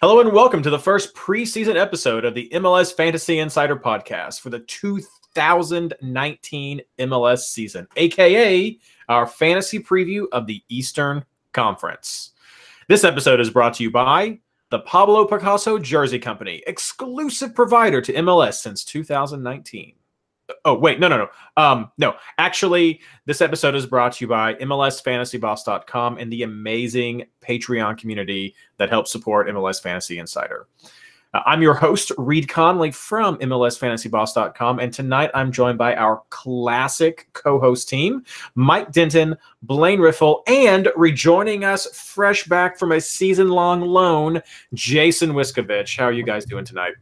Hello and welcome to the first preseason episode of the MLS Fantasy Insider Podcast for the 2019 MLS season, aka our fantasy preview of the Eastern Conference. This episode is brought to you by the Pablo Picasso Jersey Company, exclusive provider to MLS since 2019. Oh wait, no, no, no, um, no. Actually, this episode is brought to you by MLSFantasyBoss.com and the amazing Patreon community that helps support MLS Fantasy Insider. Uh, I'm your host, Reed Conley from MLSFantasyBoss.com, and tonight I'm joined by our classic co-host team, Mike Denton, Blaine Riffle, and rejoining us fresh back from a season-long loan, Jason Wiskovich. How are you guys doing tonight?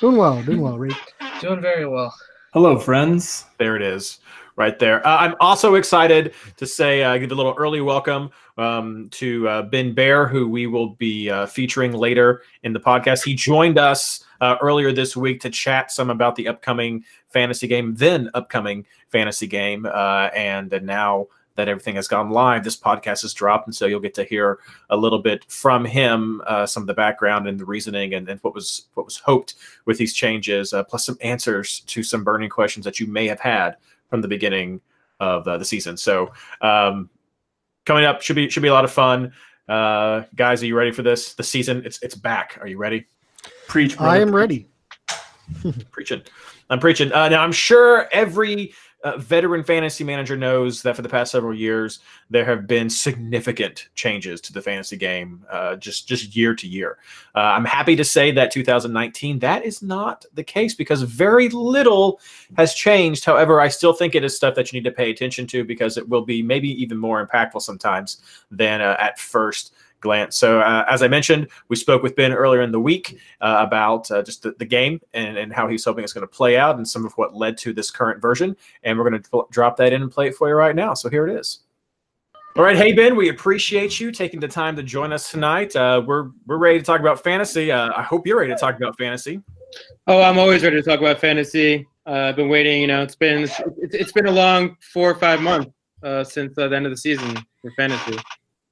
Doing well, doing well, Reed. Doing very well. Hello, friends. There it is, right there. Uh, I'm also excited to say, uh, give a little early welcome um, to uh, Ben Bear, who we will be uh, featuring later in the podcast. He joined us uh, earlier this week to chat some about the upcoming fantasy game, then upcoming fantasy game, uh, and now that everything has gone live, this podcast has dropped, and so you'll get to hear a little bit from him, uh, some of the background and the reasoning, and, and what was what was hoped with these changes, uh, plus some answers to some burning questions that you may have had from the beginning of uh, the season. So, um, coming up should be should be a lot of fun. Uh, guys, are you ready for this? The season it's it's back. Are you ready? Preach. I am ready. preaching. I'm preaching. Uh, now I'm sure every uh, veteran fantasy manager knows that for the past several years there have been significant changes to the fantasy game uh, just just year to year. Uh, i'm happy to say that 2019 that is not the case because very little has changed. However i still think it is stuff that you need to pay attention to because it will be maybe even more impactful sometimes than uh, at first glance. So, uh, as I mentioned, we spoke with Ben earlier in the week uh, about uh, just the, the, game and, and how he's hoping it's going to play out and some of what led to this current version. And we're going to drop that in and play it for you right now. So, here it is. All right, hey Ben, we appreciate you taking the time to join us tonight. Uh, we're we're ready to talk about fantasy. Uh, I hope you're ready to talk about fantasy. Oh, I'm always ready to talk about fantasy. Uh, I've been waiting. You know, it's been it's, it's been a long four or five months since the end of the season for fantasy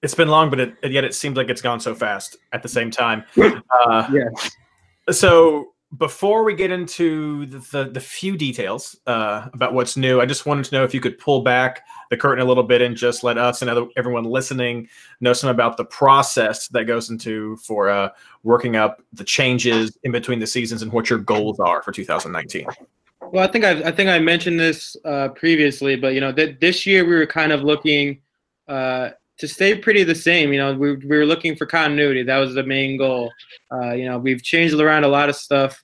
it's been long, but it, yet it seems like it's gone so fast at the same time. Uh, yeah. So before we get into the, the, the few details uh, about what's new, I just wanted to know if you could pull back the curtain a little bit and just let us and other, everyone listening know some about the process that goes into for uh, working up the changes in between the seasons and what your goals are for 2019. Well, I think i I think I mentioned this uh, previously, but you know, th- this year we were kind of looking uh, to stay pretty the same. You know, we, we were looking for continuity. That was the main goal. Uh, you know, we've changed around a lot of stuff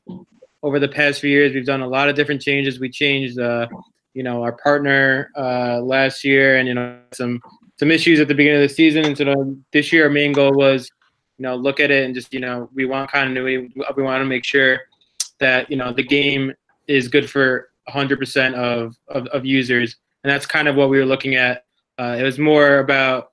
over the past few years. We've done a lot of different changes. We changed, uh, you know, our partner uh, last year, and you know, some some issues at the beginning of the season. And so this year, our main goal was, you know, look at it and just, you know, we want continuity. We want to make sure that you know the game is good for 100% of, of, of users, and that's kind of what we were looking at. Uh, it was more about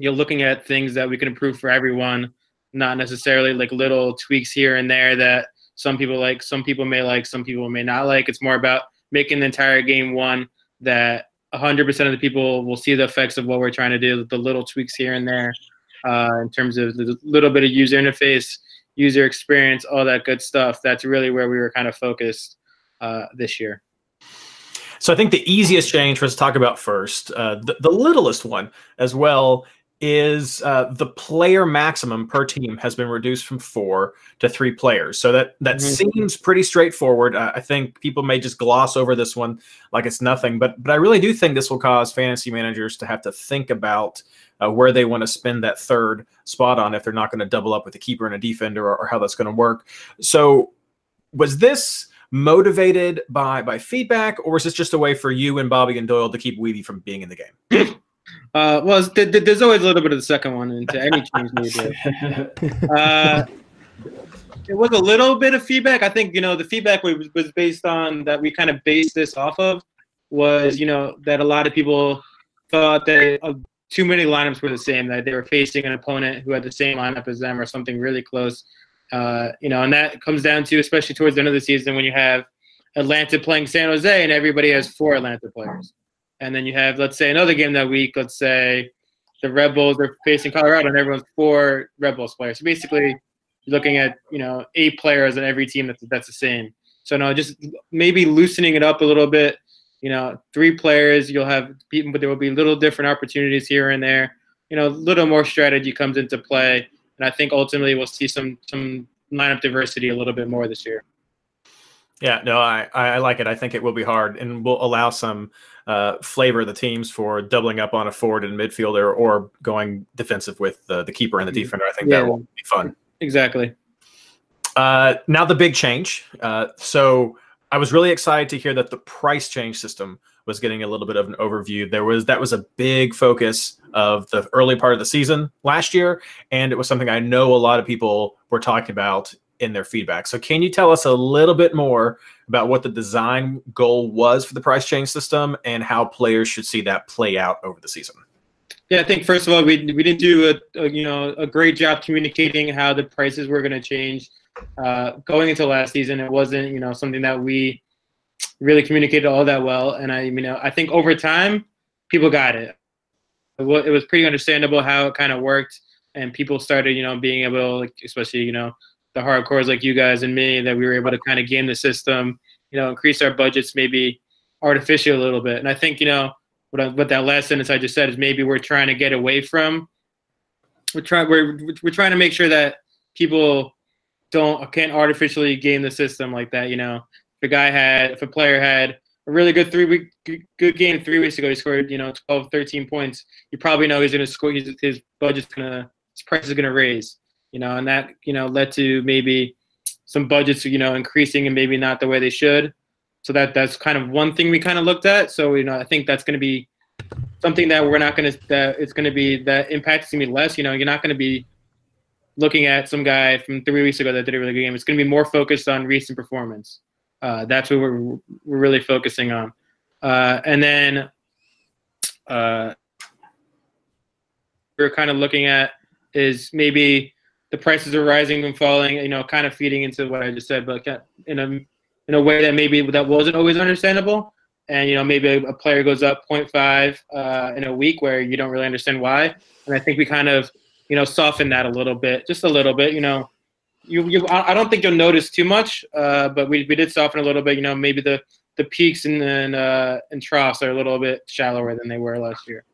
you're looking at things that we can improve for everyone, not necessarily like little tweaks here and there that some people like, some people may like, some people may not like. It's more about making the entire game one that 100% of the people will see the effects of what we're trying to do, the little tweaks here and there uh, in terms of the little bit of user interface, user experience, all that good stuff. That's really where we were kind of focused uh, this year. So I think the easiest change for us to talk about first, uh, the, the littlest one as well, is uh, the player maximum per team has been reduced from four to three players. So that that mm-hmm. seems pretty straightforward. Uh, I think people may just gloss over this one like it's nothing, but but I really do think this will cause fantasy managers to have to think about uh, where they want to spend that third spot on if they're not going to double up with a keeper and a defender or, or how that's going to work. So was this motivated by by feedback, or is this just a way for you and Bobby and Doyle to keep Weedy from being in the game? Uh, well, th- th- there's always a little bit of the second one into any change needed. Uh, it was a little bit of feedback. I think you know the feedback was, was based on that we kind of based this off of was you know that a lot of people thought that uh, too many lineups were the same that they were facing an opponent who had the same lineup as them or something really close. Uh, you know, and that comes down to especially towards the end of the season when you have Atlanta playing San Jose and everybody has four Atlanta players, and then you have let's say another game that week. Let's say the Red Bulls are facing Colorado and everyone's four Red Bulls players. So basically you're looking at you know eight players on every team that's that's the same. So no, just maybe loosening it up a little bit. You know, three players you'll have but there will be little different opportunities here and there. You know, a little more strategy comes into play, and I think ultimately we'll see some some lineup diversity a little bit more this year. Yeah, no, I, I like it. I think it will be hard and will allow some uh, flavor of the teams for doubling up on a forward and midfielder or going defensive with the, the keeper and the defender. I think Yeah. that will be fun. Exactly. Uh, now the big change. Uh, so I was really excited to hear that the price change system was getting a little bit of an overview. There was that was a big focus of the early part of the season last year, and it was something I know a lot of people were talking about in their feedback. So can you tell us a little bit more about what the design goal was for the price change system and how players should see that play out over the season? Yeah, I think first of all, we, we didn't do a, a you know a great job communicating how the prices were going to change uh, going into last season. It wasn't you know something that we really communicated all that well, and I you know I think over time people got it. It was pretty understandable how it kind of worked, and people started you know being able, especially you know the hardcores like you guys and me, that we were able to kind of game the system, you know, increase our budgets maybe artificially a little bit, and I think you know what, I, what that last sentence I just said is maybe we're trying to get away from. We're trying we're we're trying to make sure that people don't can't artificially game the system like that. You know, if a guy had if a player had a really good three week good- game three weeks ago, he scored you know 12, 13 points. You probably know he's to score. His, his budget's gonna his price is to raise. You know, and that you know led to maybe some budgets you know increasing and maybe not the way they should. So that that's kind of one thing we kind of looked at. So you know, I think that's going to be something that we're not going to that it's going to be that impact is going to be less. You know, you're not going to be looking at some guy from three weeks ago that did a really good game. It's going to be more focused on recent performance. Uh, that's what we're we're really focusing on. Uh, and then uh, we're kind of looking at is maybe the prices are rising and falling. You know, kind of feeding into what I just said, but in a in a way that maybe that wasn't always understandable. And you know, maybe a, a player goes up 0.5 uh, in a week where you don't really understand why. And I think we kind of, you know, softened that a little bit, just a little bit. You know, you, you I I don't think you'll notice too much, uh, but we, we did soften a little bit. You know, maybe the the peaks and and, uh, and troughs are a little bit shallower than they were last year.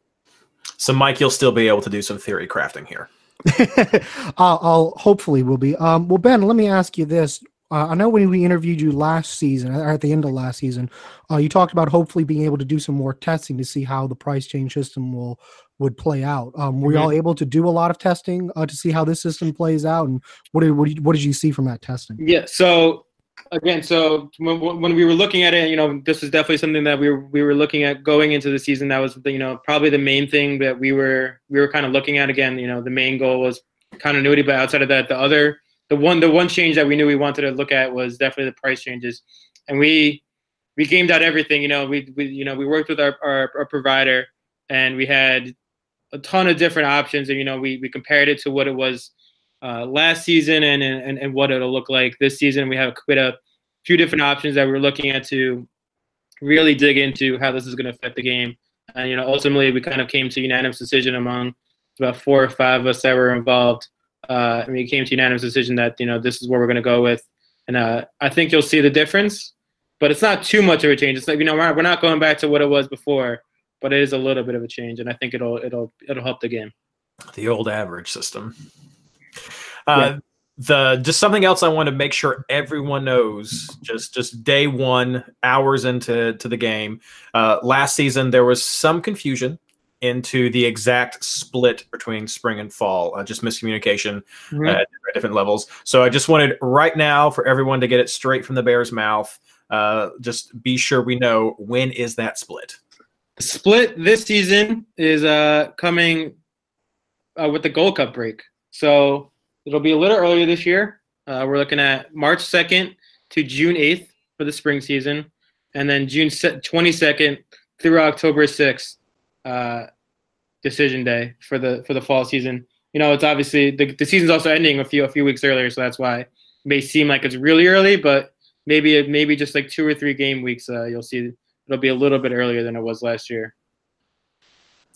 So Mike, you'll still be able to do some theory crafting here. I'll, I'll hopefully will be. Um, well, Ben, let me ask you this. Uh, I know when we interviewed you last season, or at the end of last season, uh, you talked about hopefully being able to do some more testing to see how the price change system will would play out. Um, were Mhm. y'all able to do a lot of testing uh, to see how this system plays out, and what did what did, what did you see from that testing? Yeah. So again, so when, we were looking at it, you know, this is definitely something that we were we were looking at going into the season. That was the, you know probably the main thing that we were we were kind of looking at. Again, you know, the main goal was continuity, but outside of that, the other the one the one change that we knew we wanted to look at was definitely the price changes, and we we gamed out everything. You know, we we you know we worked with our our, our provider, and we had a ton of different options, and you know we we compared it to what it was uh, last season and, and and what it'll look like this season. We have quite a few different options that we're looking at to really dig into how this is going to affect the game. And you know, ultimately, we kind of came to unanimous decision among about four or five of us that were involved. Uh, and we came to unanimous decision that you know this is where we're going to go with. And uh, I think you'll see the difference, but it's not too much of a change. It's like you know we're not, we're not going back to what it was before, but it is a little bit of a change, and I think it'll it'll it'll help the game. The old average system. Uh, The just something else I want to make sure everyone knows. Just just day one, hours into to the game. Uh, last season there was some confusion into the exact split between spring and fall. Uh, just miscommunication Mhm. uh, at different levels. So I just wanted right now for everyone to get it straight from the bear's mouth. Uh, just be sure we know when is that split. Split this season is uh, coming uh, with the Gold Cup break. So it'll be a little earlier this year. Uh, we're looking at March 2nd to June 8th for the spring season, and then June 22nd through October 6th, uh, decision day for the for the fall season. You know, it's obviously the, the season's also ending a few a few weeks earlier, so that's why it may seem like it's really early, but maybe maybe just like two or three game weeks, uh, you'll see it'll be a little bit earlier than it was last year.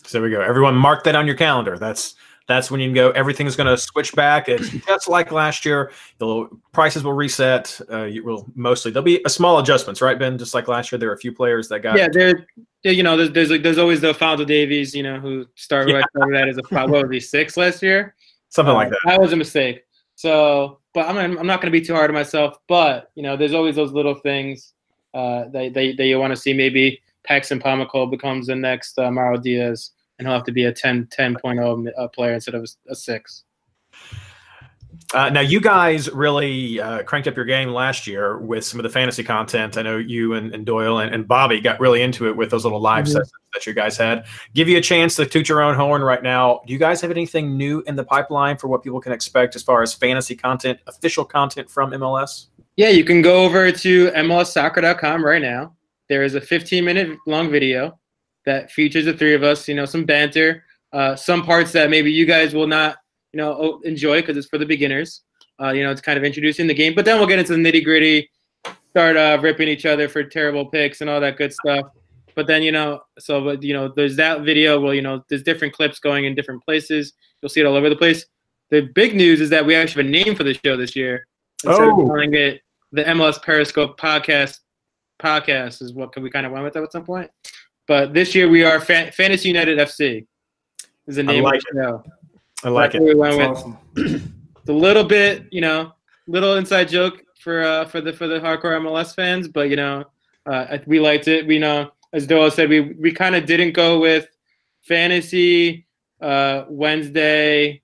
So there we go. Everyone, mark that on your calendar. That's that's when you can go. Everything's going to switch back. It's just like last year. The prices will reset. Uh, you will mostly there'll be a small adjustments, right, Ben? Just like last year, there are a few players that got. Yeah, there. You know, there's there's, like, there's always the Fonzo Davies, you know, who started Yeah. started that as a what would be six last year. something Uh, like that. That was a mistake. So, but I'm I'm not going to be too hard on myself. But you know, there's always those little things uh, that, that that you want to see. Maybe Paxton Pomykal becomes the next uh, Mauro Diaz, and he'll have to be a 10 10.0 uh, player instead of a, a six. Uh, now, you guys really uh, cranked up your game last year with some of the fantasy content. I know you and, and Doyle and, and Bobby got really into it with those little live Mhm. sessions that you guys had. Give you a chance to toot your own horn right now. Do you guys have anything new in the pipeline for what people can expect as far as fantasy content, official content from MLS? Yeah, you can go over to MLSsoccer.com right now. There is a 15 minute long video that features the three of us. You know, some banter, uh, some parts that maybe you guys will not, you know, enjoy because it's for the beginners. Uh, you know, it's kind of introducing the game, but then we'll get into the nitty gritty, start uh, ripping each other for terrible picks and all that good stuff. But then, you know, so but you know, there's that video. Well, you know, there's different clips going in different places. You'll see it all over the place. The big news is that we actually have a name for the show this year. Instead of Oh. calling it the MLS Periscope podcast podcast is what we kind of went with that at some point. But this year we are Fan- Fantasy United FC is the I name like of the show. I like That's it. we went That's awesome. It's a little bit, you know, little inside joke for uh, for the for the hardcore MLS fans, but you know, uh, we liked it. We know, as Doyle said, we we kind of didn't go with fantasy uh, Wednesday,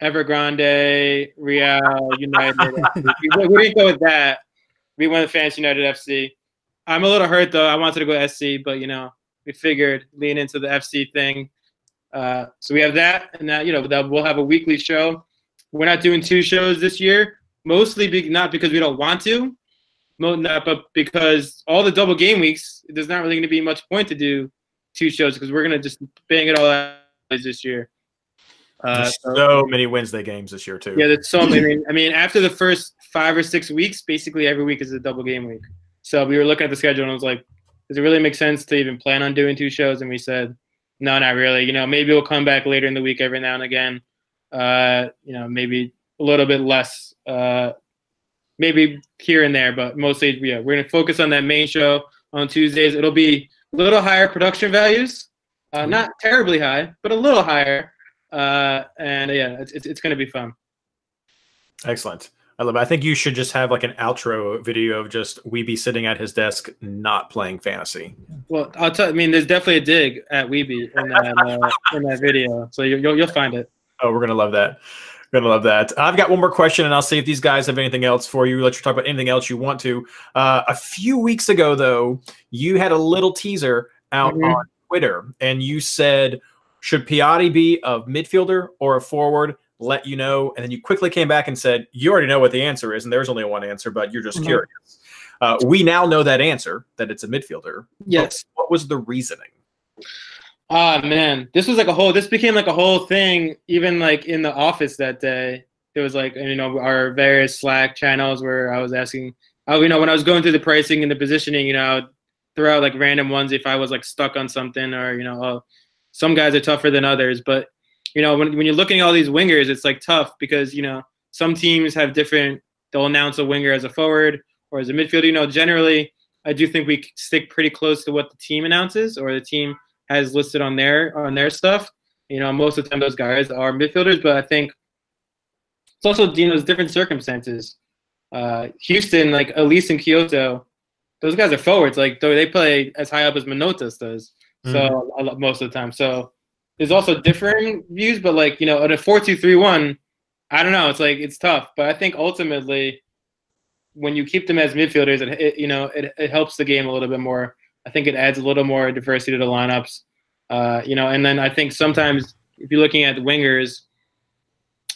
Evergrande, Real United. we, we didn't go with that. We went with Fantasy United FC. I'm a little hurt though. I wanted to go SC, but you know, we figured lean into the FC thing. Uh, so we have that, and that you know that we'll have a weekly show. We're not doing two shows this year, mostly be, not because we don't want to, mo- not, but because all the double game weeks, there's not really going to be much point to do two shows because we're going to just bang it all out this year. Uh, so- so many Wednesday games this year too. yeah, there's so many. I mean, after the first five or six weeks, basically every week is a double game week. So we were looking at the schedule and I was like, does it really make sense to even plan on doing two shows? And we said, no, not really. You know, maybe we'll come back later in the week every now and again. Uh, you know, maybe a little bit less, uh, maybe here and there, but mostly, yeah, we're gonna focus on that main show on Tuesdays. It'll be a little higher production values, uh, not terribly high, but a little higher. Uh, and yeah, it's, it's, it's gonna be fun. Excellent. I love it. I think you should just have like an outro video of just we be sitting at his desk not playing fantasy. Well, I'll tell. I mean, there's definitely a dig at Weeby in that uh, in that video, so you, you'll you'll find it. Oh, we're gonna love that. We're Gonna love that. I've got one more question, and I'll see if these guys have anything else for you. Let you talk about anything else you want to. Uh, a few weeks ago, though, you had a little teaser out Mhm. on Twitter, and you said, "Should Piatti be a midfielder or a forward?" Let you know, and then you quickly came back and said, "You already know what the answer is, and there's only one answer, but you're just Mhm. curious." Uh, we now know that answer that it's a midfielder. Yes. But what was the reasoning? Ah man, this was like a whole. This became like a whole thing. Even like in the office that day, it was like you know our various Slack channels where I was asking. Oh, you know, when I was going through the pricing and the positioning, you know, I would throw out like random ones if I was like stuck on something or you know, oh, some guys are tougher than others. But you know, when when you're looking at all these wingers, it's like tough because you know some teams have different. They'll announce a winger as a forward or as a midfielder. You know, generally, I do think we stick pretty close to what the team announces or the team has listed on their on their stuff. You know, most of the time those guys are midfielders, but I think it's also you know there's different circumstances. Uh, Houston, like Elis and Quioto, those guys are forwards. Like they they play as high up as Manotas does. So lot- most of the time. So there's also differing views, but like you know, at a four-two-three-one, I don't know. It's like it's tough, but I think ultimately, when you keep them as midfielders, it, it you know it, it helps the game a little bit more. I think it adds a little more diversity to the lineups. Uh, you know, and then I think sometimes if you're looking at the wingers,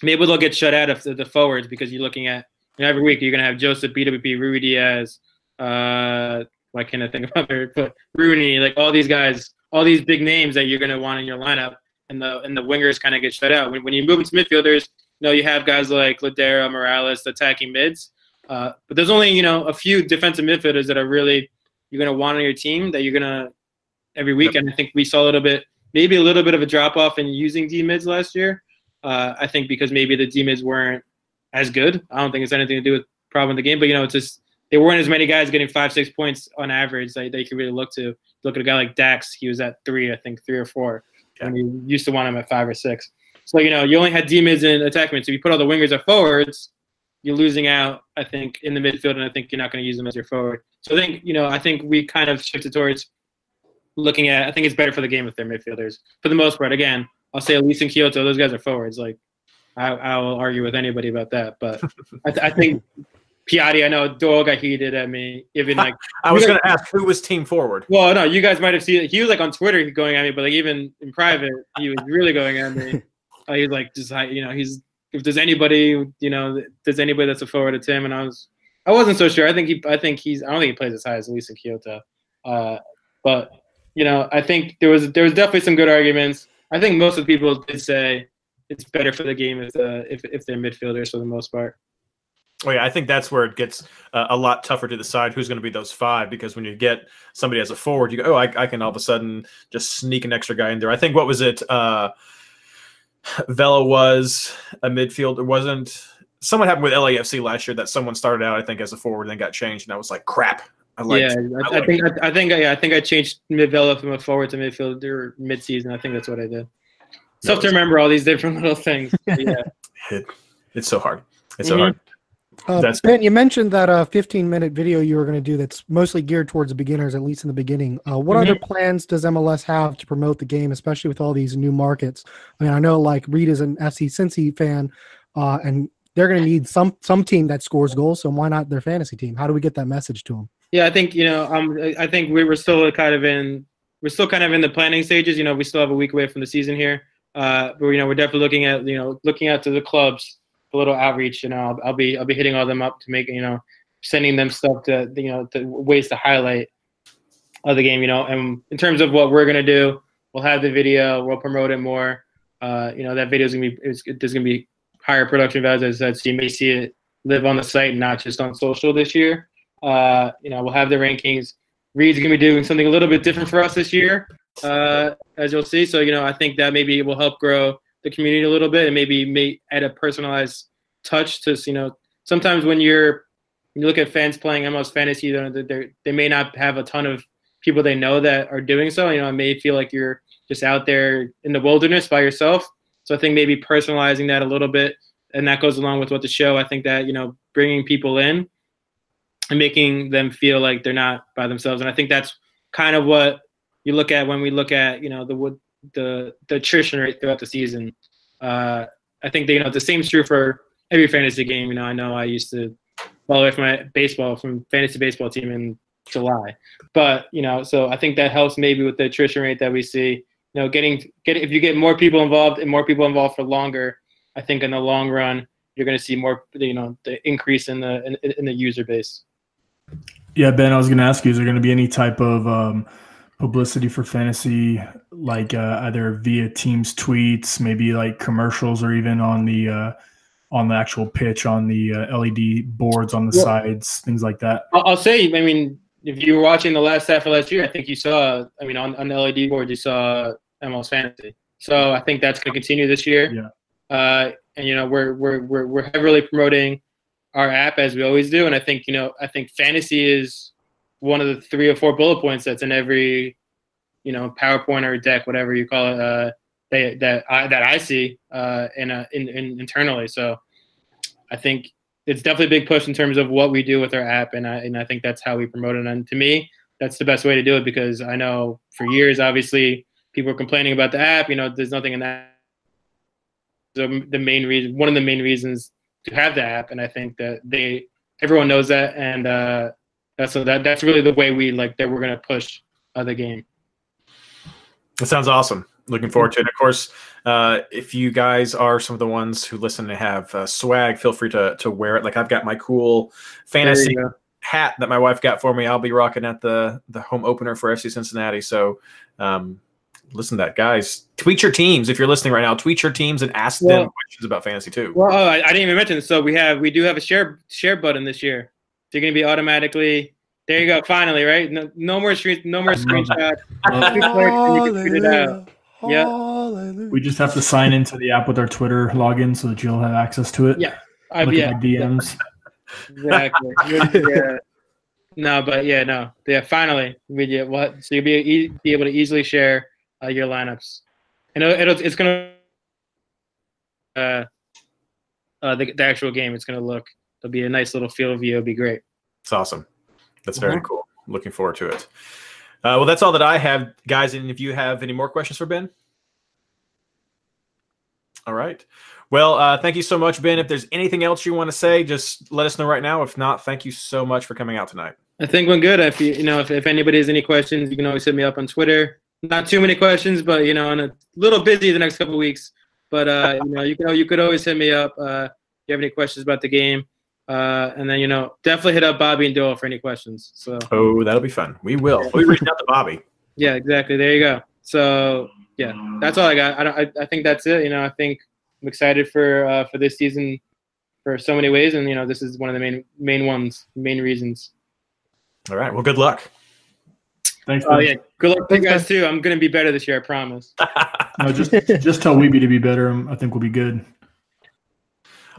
maybe they'll get shut out of the, the forwards because you're looking at you know, every week you're gonna have Josef BWP, Ruidiaz, uh, why can't I think of other but Rooney, like all these guys, all these big names that you're gonna want in your lineup, and the and the wingers kind of get shut out. When, when you move into midfielders, you know you have guys like Lodeiro, Morales, attacking mids, uh, but there's only you know a few defensive midfielders that are really you're gonna want on your team that you're gonna every week. And I think we saw a little bit, maybe a little bit of a drop off in using D mids last year. Uh, I think because maybe the D mids weren't as good. I don't think it's anything to do with problem in the game, but you know, it's just there weren't as many guys getting five, six points on average that, that you could really look to. Look at a guy like Dax, he was at three, I think, three or four. Yeah. And you used to want him at five or six. So, you know, you only had D mids and attack mids. So if you put all the wingers at forwards, you're losing out, I think, in the midfield, and I think you're not going to use them as your forward. So I think, you know, I think we kind of shifted towards looking at, I think it's better for the game if they're midfielders for the most part. Again, I'll say Elis and Quioto, those guys are forwards. Like, I, I will argue with anybody about that. But I, th- I think Piatti, I know Doyle got heated at me. Even like I was going to ask who was team forward. Well, no, you guys might have seen it. He was like on Twitter going at me, but like even in private, he was really going at me. uh, he's like just you know he's if there's anybody you know there's anybody that's a forward, it's him. And I was I wasn't so sure. I think he I think he's I don't think he plays as high as Luis in Quioto. Uh, but you know I think there was there was definitely some good arguments. I think most of the people did say it's better for the game if the if if they're midfielders for the most part. Oh yeah, I think that's where it gets uh, a lot tougher to decide who's going to be those five because when you get somebody as a forward, you go, oh, I, I, can all of a sudden just sneak an extra guy in there. I think what was it? Uh, Vela was a midfielder. It wasn't someone happened with LAFC last year that someone started out I think as a forward and then got changed, and I was like, crap. I liked, yeah, I, I, I think I, I, think yeah, I think I changed Vela from a forward to midfielder mid season. I think that's what I did. It's tough to remember all these different little things. Yeah. it, it's so hard. It's so mm-hmm. hard. Uh, that's ben, you mentioned that uh, 15 minute video you were going to do that's mostly geared towards the beginners, at least in the beginning. Uh, what mm-hmm. other plans does MLS have to promote the game, especially with all these new markets? I mean, I know like Reed is an FC Cincy fan, uh, and they're going to need some some team that scores goals. So why not their fantasy team? How do we get that message to them? Yeah, I think you know, um, I think we were still kind of in we're still kind of in the planning stages. You know, we still have a week away from the season here. Uh, but you know, we're definitely looking at you know looking out to the clubs, a little outreach. You know, I'll, I'll be I'll be hitting all them up to make you know sending them stuff to you know to ways to highlight of the game. You know, and in terms of what we're gonna do, we'll have the video, we'll promote it more. Uh, you know, that video is gonna be there's gonna be higher production values as I said, so you may see it live on the site, not just on social this year. Uh, you know, we'll have the rankings. Reed's gonna be doing something a little bit different for us this year uh, as you'll see. So you know, I think that maybe will help grow the community a little bit, and maybe may add a personalized touch to you know. Sometimes when you're when you look at fans playing MLS fantasy, they they may not have a ton of people they know that are doing so. You know, it may feel like you're just out there in the wilderness by yourself. So I think maybe personalizing that a little bit, and that goes along with what the show. I think that you know, bringing people in and making them feel like they're not by themselves, and I think that's kind of what you look at when we look at you know the the the attrition rate throughout the season. Uh, I think that, you know the same is true for every fantasy game. You know, I know I used to follow away from my baseball from fantasy baseball team in July, but you know, so I think that helps maybe with the attrition rate that we see. You know, getting get if you get more people involved and more people involved for longer, I think in the long run you're going to see more you know the increase in the in, in the user base. Yeah, Ben, I was going to ask you: Is there going to be any type of um, publicity for fantasy, like uh, either via teams tweets, maybe like commercials, or even on the uh, on the actual pitch on the uh, LED boards on the yeah. sides, things like that. I'll say, I mean, if you were watching the last half of last year, I think you saw, I mean, on, on the LED board, you saw MLS Fantasy. So I think that's going to continue this year. Yeah. Uh, and you know, we're we're we're we're heavily promoting our app as we always do, and I think you know, I think fantasy is one of the three or four bullet points that's in every, you know, PowerPoint or deck, whatever you call it, uh, that that I, that I see uh, in, a, in, in internally. So I think it's definitely a big push in terms of what we do with our app, and I and I think that's how we promote it. And to me, that's the best way to do it because I know for years, obviously, people are complaining about the app. You know, there's nothing in that. So the main reason, one of the main reasons to have the app, and I think that they everyone knows that, and uh, that's so that that's really the way we like that we're gonna push of the game. That sounds awesome. Looking forward to it. Of course, uh, if you guys are some of the ones who listen and have uh, swag, feel free to to wear it. Like I've got my cool fantasy hat that my wife got for me. I'll be rocking at the the home opener for FC Cincinnati. So, um, listen to that, guys. Tweet your teams if you're listening right now. Tweet your teams and ask them questions about fantasy too. Well, oh, I, I didn't even mention. So we have we do have a share share button this year. So you're gonna be automatically. There you go. Finally, right? No, no more screen, no more screenshots. Two clicks and you can tweet it out. Yeah. We just have to sign into the app with our Twitter login so that you'll have access to it. Yeah. I, Look yeah. at my DMs. Exactly. yeah. No, but yeah, no, yeah. Finally, we get what? So you'll be e- be able to easily share uh, your lineups, and it'll, it'll it's gonna uh, uh the, the actual game. It's gonna look. It'll be a nice little field view. It'll be great. It's awesome. That's very cool. Looking forward to it. Uh, well, that's all that I have, guys. And if you have any more questions for Ben, all right. Well, uh, thank you so much, Ben. If there's anything else you want to say, just let us know right now. If not, thank you so much for coming out tonight. I think we're good. If you you know if, if anybody has any questions, you can always hit me up on Twitter. Not too many questions, but you know, I'm a little busy the next couple of weeks. But uh, you know, you can you could always hit me up. Uh, if you have any questions about the game, uh, and then you know, definitely hit up Bobby and Doyle for any questions. So Oh, that'll be fun. We will. We reached out to Bobby. yeah, exactly. There you go. So yeah, that's all I got. I don't, I, I think that's it. You know, I think I'm excited for uh, for this season for so many ways, and you know, this is one of the main main ones, main reasons. All right. Well, good luck. Thanks. Oh Ben. yeah, good luck to you guys too. I'm gonna be better this year, I promise. No, just just tell Weeby to be better. um, I think we'll be good.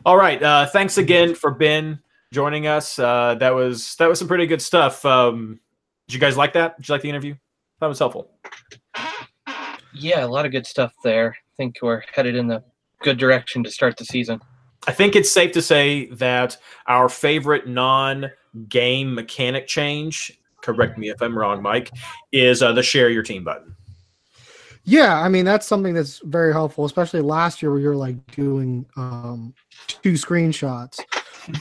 All right. Uh, thanks again for Ben joining us. Uh, that was that was some pretty good stuff. Um, did you guys like that? Did you like the interview? That was helpful. Yeah, a lot of good stuff there. I think we're headed in the good direction to start the season. I think it's safe to say that our favorite non-game mechanic change, correct me if I'm wrong, Mike, is uh, the share your team button. Yeah, I mean that's something that's very helpful, especially last year where you're like doing um, two screenshots.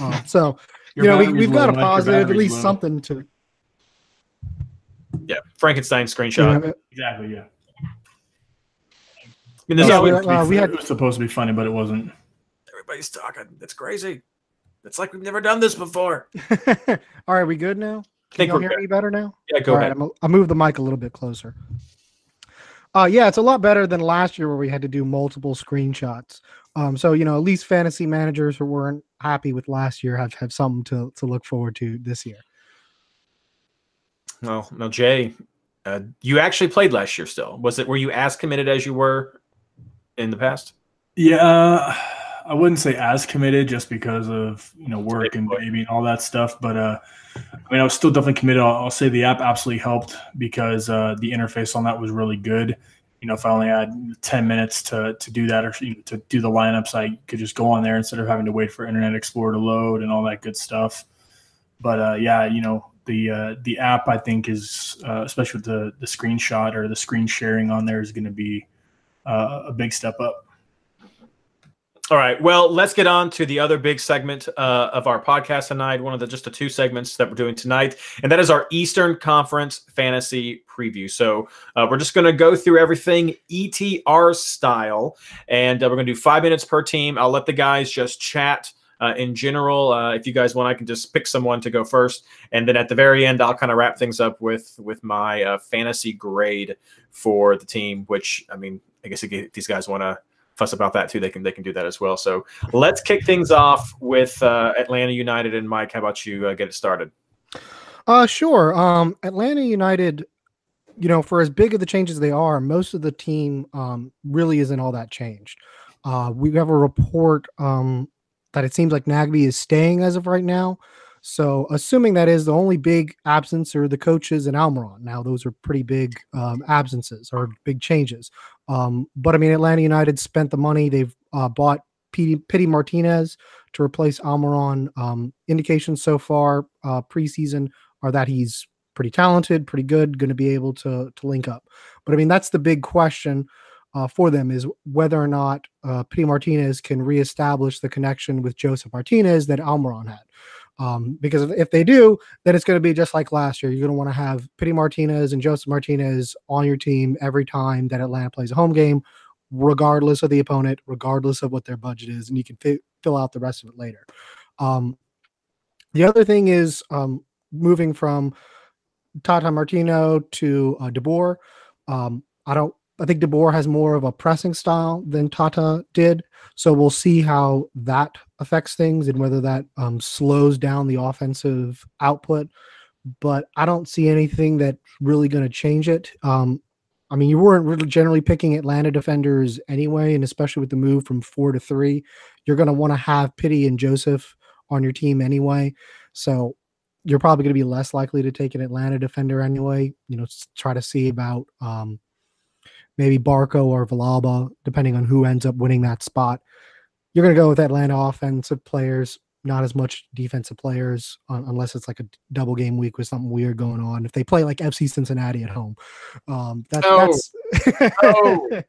Uh, so you know we, we've got a low, Mike, your positive, at least low. something to. Yeah, Frankenstein screenshot. know, Exactly. Yeah. I mean, there's Yeah, always- we- uh, we had- it was supposed to be funny, but it wasn't. everybody's talking. It's crazy. It's like we've never done this before. All right, we good now? I think Can y'all we're hear good. me better now? Yeah, go All ahead. right, I'm, I'll move the mic a little bit closer. Uh, yeah, it's a lot better than last year where we had to do multiple screenshots. Um, so you know, at least fantasy managers who weren't happy with last year have have something to to look forward to this year. Well, now Jay, uh, you actually played last year. Still, was it? Were you as committed as you were in the past? Yeah, I wouldn't say as committed just because of you know work and baby and all that stuff. But uh, I mean, I was still definitely committed. I'll, I'll say the app absolutely helped because uh, the interface on that was really good. You know, if I only had ten minutes to to do that or you know, to do the lineups, I could just go on there instead of having to wait for Internet Explorer to load and all that good stuff. But uh, yeah, you know, the uh, the app I think is uh, especially with the the screenshot or the screen sharing on there is going to be uh, a big step up. All right. Well, let's get on to the other big segment uh, of our podcast tonight. One of the just the two segments that we're doing tonight, and that is our Eastern Conference Fantasy Preview. So uh, we're just going to go through everything ETR style, and uh, we're going to do five minutes per team. I'll let the guys just chat. Uh, in general, uh, if you guys want, I can just pick someone to go first, and then at the very end, I'll kind of wrap things up with with my uh, fantasy grade for the team. Which I mean, I guess these guys want to fuss about that too, they can they can do that as well. So let's kick things off with uh, Atlanta United and Mike. How about you uh, get it started? Uh sure. Um Atlanta United, you know, for as big of the changes they are, most of the team um really isn't all that changed. Uh we have a report um that it seems like Nagbe is staying as of right now. So assuming that is the only big absence are the coaches and Almiron. Now those are pretty big um, absences or big changes. Um, but I mean Atlanta United spent the money. They've uh, bought Pity, Pity Martinez to replace Almiron. Um, indications so far uh, preseason are that he's pretty talented, pretty good, going to be able to to link up. But I mean, that's the big question uh, for them is whether or not uh, Pity Martinez can reestablish the connection with Josef Martinez that Almiron had. Um, because if, they do, then it's going to be just like last year. You're going to want to have Pity Martinez and Josef Martinez on your team every time that Atlanta plays a home game, regardless of the opponent, regardless of what their budget is, and you can fi- fill out the rest of it later. Um, the other thing is um, moving from Tata Martino to uh, DeBoer. Um, I don't. I think DeBoer has more of a pressing style than Tata did, so we'll see how that affects things and whether that um, slows down the offensive output. But I don't see anything that's really going to change it. Um, I mean, you weren't really generally picking Atlanta defenders anyway, and especially with the move from four to three, you're going to want to have Pity and Josef on your team anyway. So you're probably going to be less likely to take an Atlanta defender anyway. You know, try to see about um, maybe Barco or Villalba, depending on who ends up winning that spot. You're going to go with Atlanta offensive players, not as much defensive players, un- unless it's like a double game week with something weird going on. If they play like FC Cincinnati at home, um, that, No. that's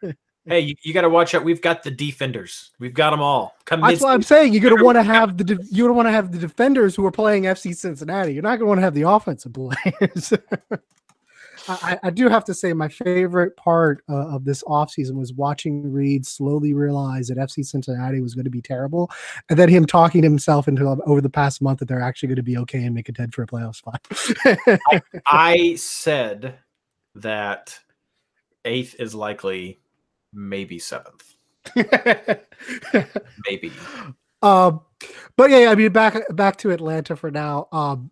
No. Hey, you, you got to watch out. We've got the defenders. We've got them all. Come That's what I'm saying. You're to want to have the de- you're going to want to have the defenders who are playing FC Cincinnati. You're not going to want to have the offensive players. I, I do have to say my favorite part uh, of this offseason was watching Reed slowly realize that FC Cincinnati was going to be terrible, and then him talking to himself into over the past month that they're actually going to be okay and make a dead for a playoff spot. I said that eighth is likely, maybe seventh. maybe. Um, but yeah, I mean, back back to Atlanta for now. Um,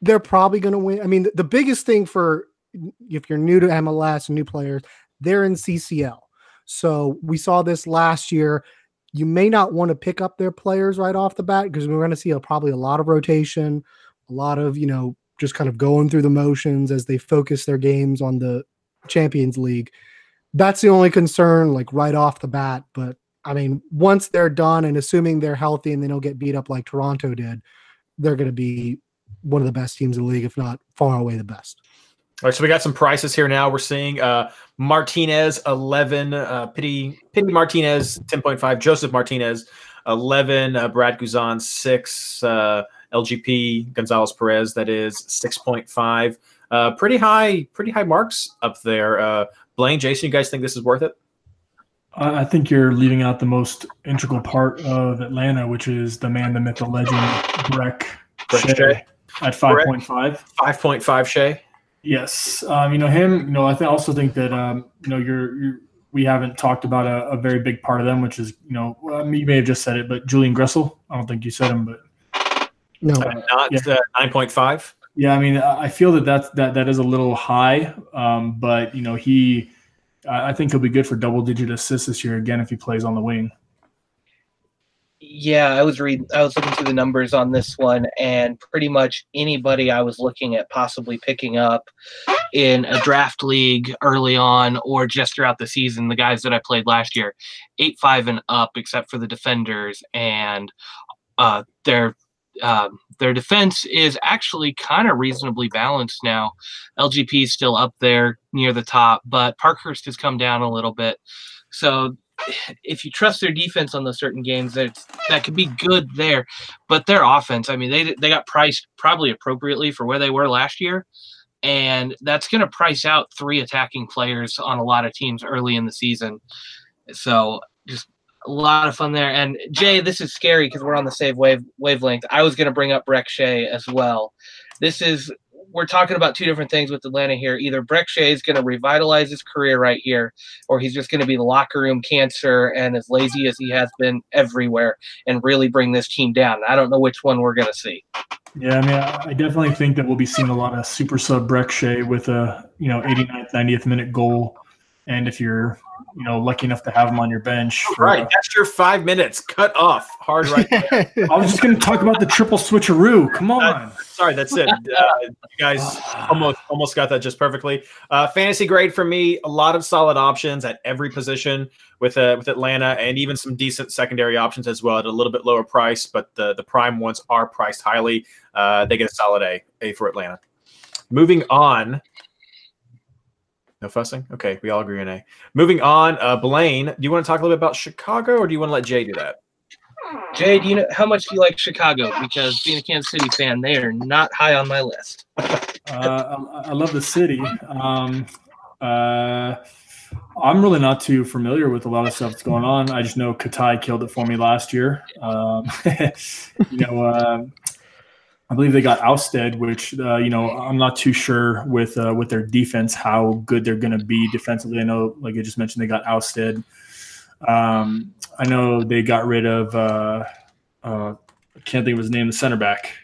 they're probably going to win. I mean, the, the biggest thing for if you're new to MLS, new players, they're in CCL. So we saw this last year. You may not want to pick up their players right off the bat because we're going to see a, probably a lot of rotation, a lot of you know just kind of going through the motions as they focus their games on the Champions League. That's the only concern, like right off the bat. But I mean, once they're done and assuming they're healthy and they don't get beat up like Toronto did, they're going to be one of the best teams in the league, if not far away the best. All right, so we got some prices here now. We're seeing uh, Martinez eleven, uh, Pity Pity Martinez ten point five, Josef Martinez eleven, uh, Brad Guzan six, uh, LGP Gonzalez Pirez that is six point five. Uh, pretty high, pretty high marks up there. Uh, Blaine, Jason, you guys think this is worth it? I I think you're leaving out the most integral part of Atlanta, which is the man, the myth, the legend, Brek Brek Shea Shea. At five point five. Five point five, Shea. Yes, um, you know him. You know, I th- also think that um, you know you're, you're we haven't talked about a, a very big part of them, which is you know well, you may have just said it, but Julian Gressel. I don't think you said him, but No, Not Yeah. uh, nine point five. yeah, I mean I I feel that that's, that that is a little high, um, but you know he. I I think he'll be good for double digit assists this year again if he plays on the wing. Yeah, I was reading. I was looking through the numbers on this one, and pretty much anybody I was looking at possibly picking up in a draft league early on, or just throughout the season, the guys that I played last year, eight five and up, except for the defenders, and uh, their um, their defense is actually kind of reasonably balanced now. LGP is still up there near the top, but Parkhurst has come down a little bit. So if you trust their defense on those certain games, that that could be good there. But their offense, I mean, they they got priced probably appropriately for where they were last year, and that's going to price out three attacking players on a lot of teams early in the season. So just a lot of fun there. And Jay, this is scary because we're on the same wave wavelength. I was going to bring up Brek Shea as well. This is we're talking about two different things with Atlanta here. Either Brek Shea is going to revitalize his career right here, or he's just going to be the locker room cancer and as lazy as he has been everywhere and really bring this team down. I don't know which one we're going to see. Yeah, I mean, I definitely think that we'll be seeing a lot of super sub Brek Shea with a you know 89th, 90th minute goal, and if you're you know lucky enough to have him on your bench, for, Right, that's your five minutes. Cut off hard right there. I was just going to talk about the triple switcheroo. Come on. Sorry, that's it. Uh, you guys almost almost got that just perfectly. Uh, fantasy grade for me, a lot of solid options at every position with uh, with Atlanta, and even some decent secondary options as well at a little bit lower price. But the the prime ones are priced highly. Uh, they get a solid A A for Atlanta. Moving on. No fussing. Okay, we all agree on A. Moving on, uh, Blaine, do you want to talk a little bit about Chicago, or do you want to let Jay do that? Jay, do you know how much do you like Chicago? Because being a Kansas City fan, they are not high on my list. Uh, I, I love the city. Um, uh, I'm really not too familiar with a lot of stuff that's going on. I just know Katai killed it for me last year. Um, you know, uh, I believe they got ousted, which uh, you know I'm not too sure with uh, with their defense how good they're going to be defensively. I know, like I just mentioned, they got ousted. Um, I know they got rid of. Uh, uh, I can't think of his name. The center back.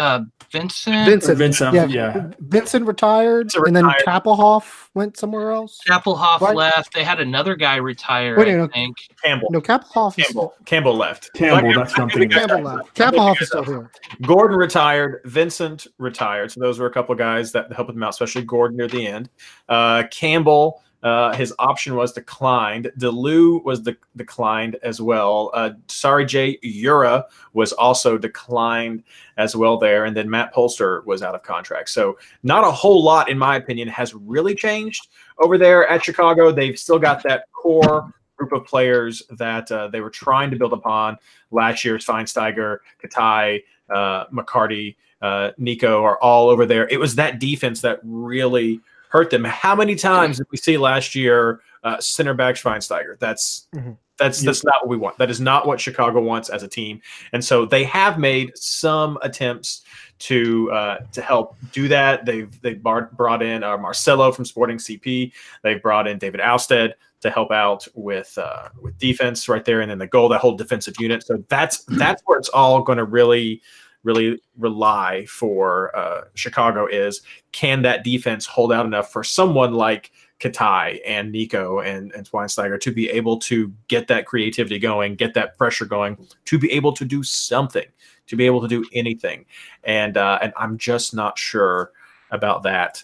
Uh, Vincent. Vincent. Vincent, yeah, yeah. Vincent retired, Vincent and then retired. Kappelhoff went somewhere else. Kappelhoff Right. left. They had another guy retire, Wait, I no, think. Campbell. No, Kappelhoff is Campbell. Campbell left. Campbell, that's what Campbell left. Kappelhoff is still here. Gordon retired. Vincent retired. So those were a couple of guys that helped him out, especially Gordon near the end. Uh, Campbell, uh, his option was declined. DeLu was de- declined as well. Uh, sorry, Jay Ura was also declined as well there. And then Matt Polster was out of contract. So not a whole lot, in my opinion, has really changed over there at Chicago. They've still got that core group of players that uh, they were trying to build upon last year's Schweinsteiger, Katai, uh, McCarty, uh, Nico are all over there. It was that defense that really hurt them. How many times did we see last year uh, center back Schweinsteiger? That's Mhm. that's that's not what we want. That is not what Chicago wants as a team. And so they have made some attempts to uh, to help do that. They've they've bar- brought in uh, Marcelo from Sporting CP. They've brought in David Ousted to help out with uh, with defense right there, and then the goal that whole defensive unit. So that's that's where it's all going to really really rely for uh, Chicago is can that defense hold out enough for someone like Katai and Nico and, and Schweinsteiger to be able to get that creativity going, get that pressure going, to be able to do something, to be able to do anything. And uh, and I'm just not sure about that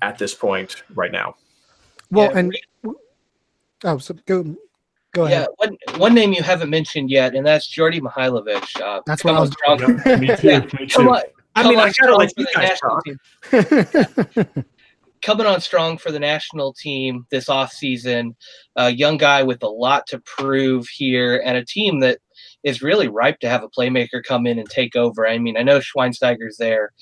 at this point right now. Well, Yeah, and oh, so go go Yeah, ahead. one, one name you haven't mentioned yet, and that's Jordy Mihailovic. Uh, That's what I was. coming strong- me too. Yeah, Me come too. on, I mean, I gotta strong let for you the guys national talk. team. coming on strong for the national team this offseason. A young guy with a lot to prove here, and a team that is really ripe to have a playmaker come in and take over. I mean, I know Schweinsteiger's there,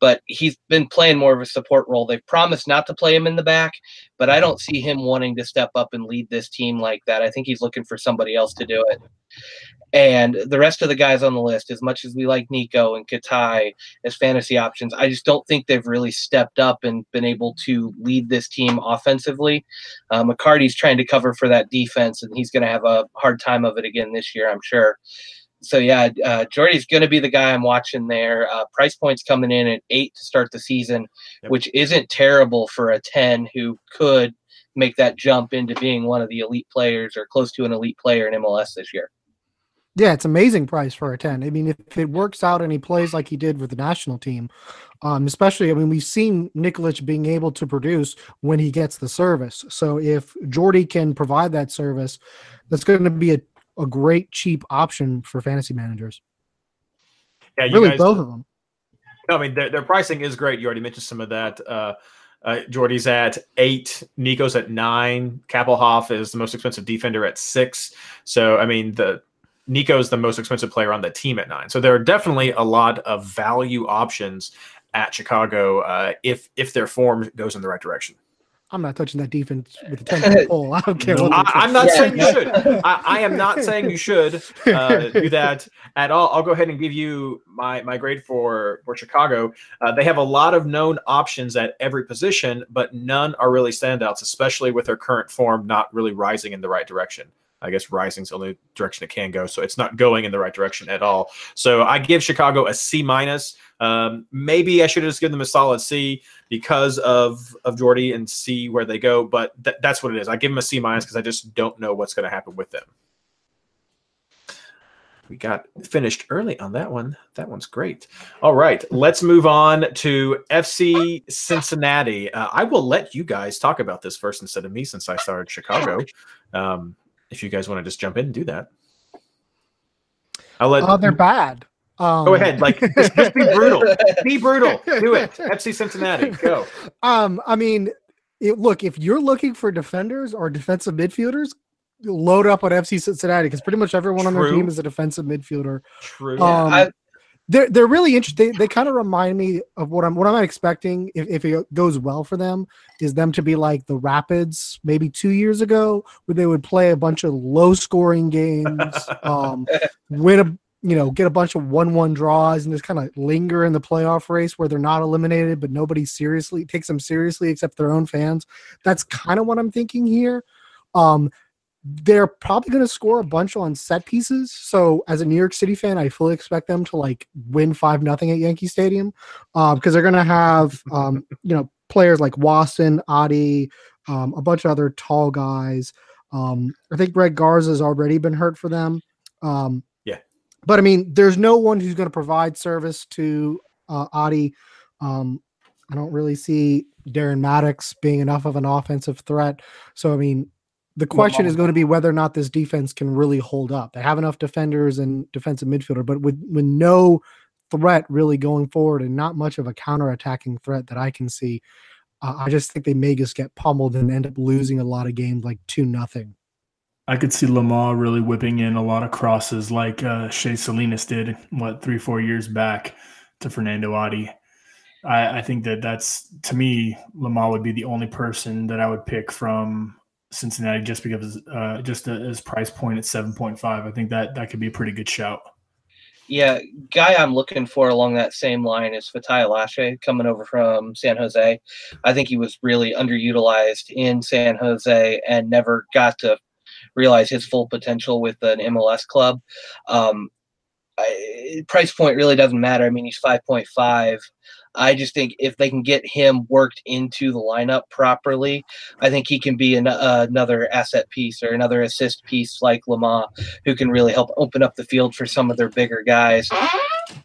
but he's been playing more of a support role. They've promised not to play him in the back, but I don't see him wanting to step up and lead this team like that. I think he's looking for somebody else to do it. And the rest of the guys on the list, as much as we like Nico and Katai as fantasy options, I just don't think they've really stepped up and been able to lead this team offensively. Uh, McCarty's trying to cover for that defense, and he's going to have a hard time of it again this year, I'm sure. So yeah, uh, Jordy's going to be the guy I'm watching there. Uh, price points coming in at eight to start the season, Yep. which isn't terrible for a ten who could make that jump into being one of the elite players or close to an elite player in MLS this year. Yeah, it's amazing price for a 10. I mean, if it works out and he plays like he did with the national team, um, especially, I mean, we've seen Nikolic being able to produce when he gets the service. So if Jordy can provide that service, that's going to be a, a great cheap option for fantasy managers. Yeah, you Really, guys- both of them. I mean, their, their pricing is great. You already mentioned some of that. Uh, uh, Jordy's at eight, Nico's at nine, Kappelhoff is the most expensive defender at six. So, I mean, the Nico's the most expensive player on the team at nine. So there are definitely a lot of value options at Chicago uh, if if their form goes in the right direction. I'm not touching that defense with a 10 foot pole. I don't care what I, I'm not Yeah. saying you should. I, I am not saying you should uh, do that at all. I'll go ahead and give you my my grade for for Chicago. Uh, they have a lot of known options at every position, but none are really standouts, especially with their current form not really rising in the right direction. I guess rising is the only direction it can go, so it's not going in the right direction at all. So I give Chicago a C minus. Um, maybe I should have just given them a solid C because of of Jordy and see where they go. But th- that's what it is. I give them a C minus because I just don't know what's going to happen with them. We got finished early on that one. That one's great. All right, let's move on to FC Cincinnati. Uh, I will let you guys talk about this first instead of me since I started Chicago. Um, if you guys want to just jump in and do that, I'll let. Uh, they're bad. Um, Go ahead, like just, just be brutal. Be brutal. Do it. FC Cincinnati. Go. Um, I mean, it, look, if you're looking for defenders or defensive midfielders, load up on FC Cincinnati because pretty much everyone on their team is a defensive midfielder. True. Um, I- they're they're really interesting. They, they kind of remind me of what I'm what I'm expecting if, if it goes well for them is them to be like the Rapids maybe two years ago where they would play a bunch of low scoring games, um, win a you know get a bunch of one one draws and just kind of linger in the playoff race where they're not eliminated but nobody seriously takes them seriously except their own fans. That's kind of what I'm thinking here. Um, they're probably going to score a bunch on set pieces. So, as a New York City fan, I fully expect them to like win five nothing at Yankee Stadium because they're going to have um, you know players like Waston, Adi, um, a bunch of other tall guys. Um, I think Greg Garza has already been hurt for them. Um, Yeah. but I mean, there's no one who's going to provide service to uh, Adi. Um, I don't really see Darren Mattocks being enough of an offensive threat. So, I mean, the question is going to be whether or not this defense can really hold up. They have enough defenders and defensive midfielder, but with with no threat really going forward and not much of a counter-attacking threat that I can see, uh, I just think they may just get pummeled and end up losing a lot of games like two nothing. I could see Lamah really whipping in a lot of crosses like uh, Shea Salinas did, what, three, four years back to Fernando Adi. I, I think that that's, to me, Lamah would be the only person that I would pick from Cincinnati just because, uh, just his price point at 7.5. I think that that could be a pretty good shout. Yeah, guy I'm looking for along that same line is Fatai Alashe coming over from San Jose. I think he was really underutilized in San Jose and never got to realize his full potential with an MLS club. Um, I, price point really doesn't matter. I mean, he's 5.5. I just think if they can get him worked into the lineup properly, I think he can be an, uh, another asset piece or another assist piece like Lamah, who can really help open up the field for some of their bigger guys.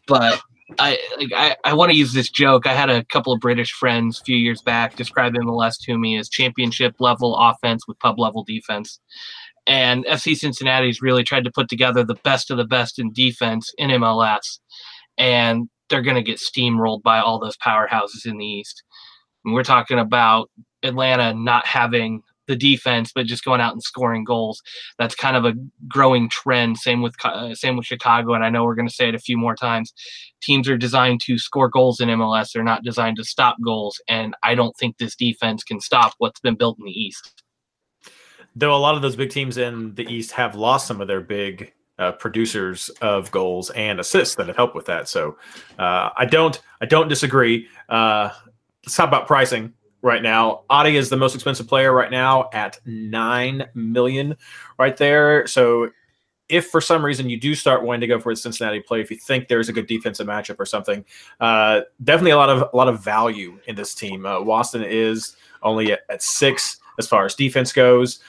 But I like, I, I want to use this joke. I had a couple of British friends a few years back describe MLS to me as championship level offense with pub level defense. And FC Cincinnati's really tried to put together the best of the best in defense in MLS. And they're going to get steamrolled by all those powerhouses in the East. And we're talking about Atlanta not having the defense, but just going out and scoring goals. That's kind of a growing trend. Same with uh, same with Chicago, and I know we're going to say it a few more times. Teams are designed to score goals in MLS. They're not designed to stop goals, and I don't think this defense can stop what's been built in the East. Though a lot of those big teams in the East have lost some of their big uh, producers of goals and assists that have helped with that. So uh, I don't I don't disagree. Uh, let's talk about pricing right now. Adi is the most expensive player right now at nine million, right there. So if for some reason you do start wanting to go for a Cincinnati play, if you think there's a good defensive matchup or something, uh, definitely a lot of a lot of value in this team. Uh, Waston is only at, at six as far as defense goes.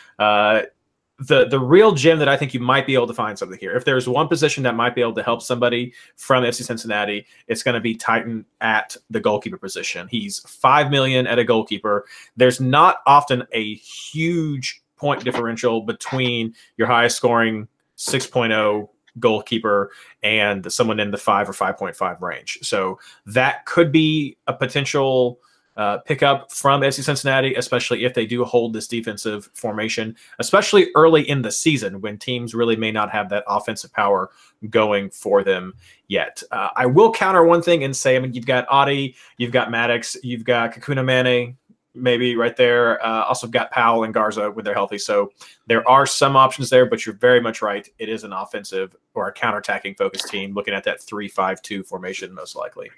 The the real gem that I think you might be able to find something here. If there's one position that might be able to help somebody from FC Cincinnati, it's going to be Tytoń at the goalkeeper position. He's five million at a goalkeeper. There's not often a huge point differential between your highest scoring 6.0 goalkeeper and someone in the 5 or 5.5 range. So that could be a potential uh, pickup from FC Cincinnati, especially if they do hold this defensive formation, especially early in the season when teams really may not have that offensive power going for them yet. Uh, I will counter one thing and say, I mean, you've got Adi, you've got Mattocks, you've got Kekuta Manneh, maybe right there. Uh, also got Powell and Garza when they're healthy. So there are some options there, but you're very much right. It is an offensive or a counterattacking focused team looking at that three-five-two formation, most likely.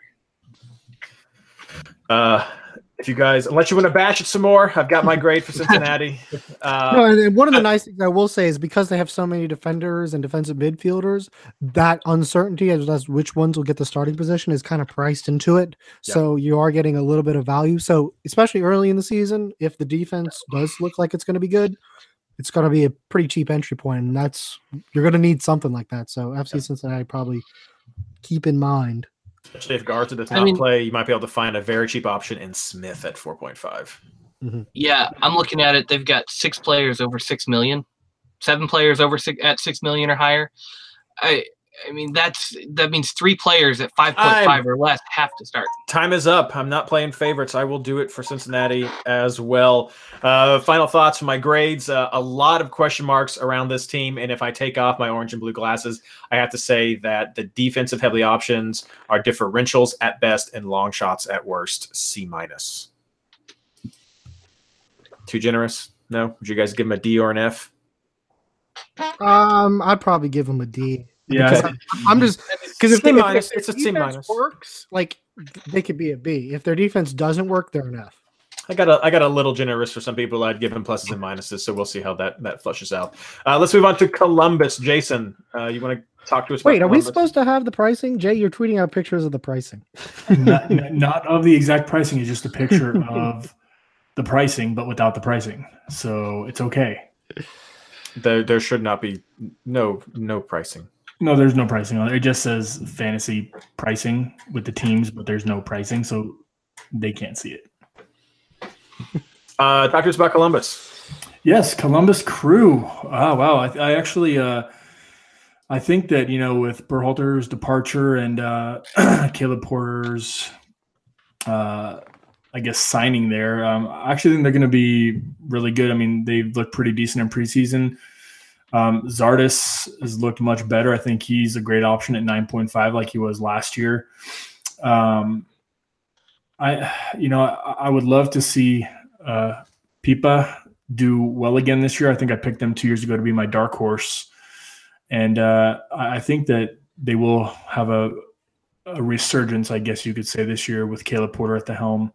Uh, if you guys, unless you want to bash it some more, I've got my grade for Cincinnati. Uh, no, and and one of the nice things I will say is because they have so many defenders and defensive midfielders, that uncertainty as to which ones will get the starting position is kind of priced into it. So you are getting a little bit of value. So especially early in the season, if the defense does look like it's going to be good, it's going to be a pretty cheap entry point, and that's you're going to need something like that. So FC Cincinnati probably keep in mind. Especially if Garza does I mean- play, you might be able to find a very cheap option in Smith at 4.5. Mm-hmm. Yeah, I'm looking at it. They've got six players over six million, seven players over six at six million or higher. I I mean, that's that means three players at five point five or less have to start. Time is up. I'm not playing favorites. I will do it for Cincinnati as well. Uh, final thoughts for my grades. Uh, a lot of question marks around this team, and if I take off my orange and blue glasses, I have to say that the defensive heavy options are differentials at best and long shots at worst. C minus. Too generous? No. Would you guys give him a D or an F? Um, I'd probably give him a D. Yeah, I- I'm, I'm just because if, C if minus. their It's a C defense minus. works, like they could be a B. If their defense doesn't work, they're an F. I got a I got a little generous for some people. I'd give him pluses and minuses, so we'll see how that that flushes out. Uh, let's move on to Columbus. Jason, uh, you want to talk to us? Wait, about are we supposed to have the pricing? Jay, you're tweeting out pictures of the pricing. not, not of the exact pricing, it's just a picture of the pricing, but without the pricing. So it's okay. There, there should not be no no pricing. No, there's no pricing on it. It just says fantasy pricing with the teams, but there's no pricing, so they can't see it. Uh, talk to us about Columbus. Yes, Columbus Crew. Oh wow, I, I actually uh, I think that you know with Berhalter's departure and uh, Caleb Porter's uh, I guess signing there, um, I actually think they're going to be really good. I mean, they've looked pretty decent in preseason. Um, Zardes has looked much better. I think he's a great option at 9.5 like he was last year. Um, I, you know, I, I would love to see uh, Pipa do well again this year. I think I picked them two years ago to be my dark horse. And uh, I think that they will have a, a resurgence, I guess you could say, this year with Caleb Porter at the helm.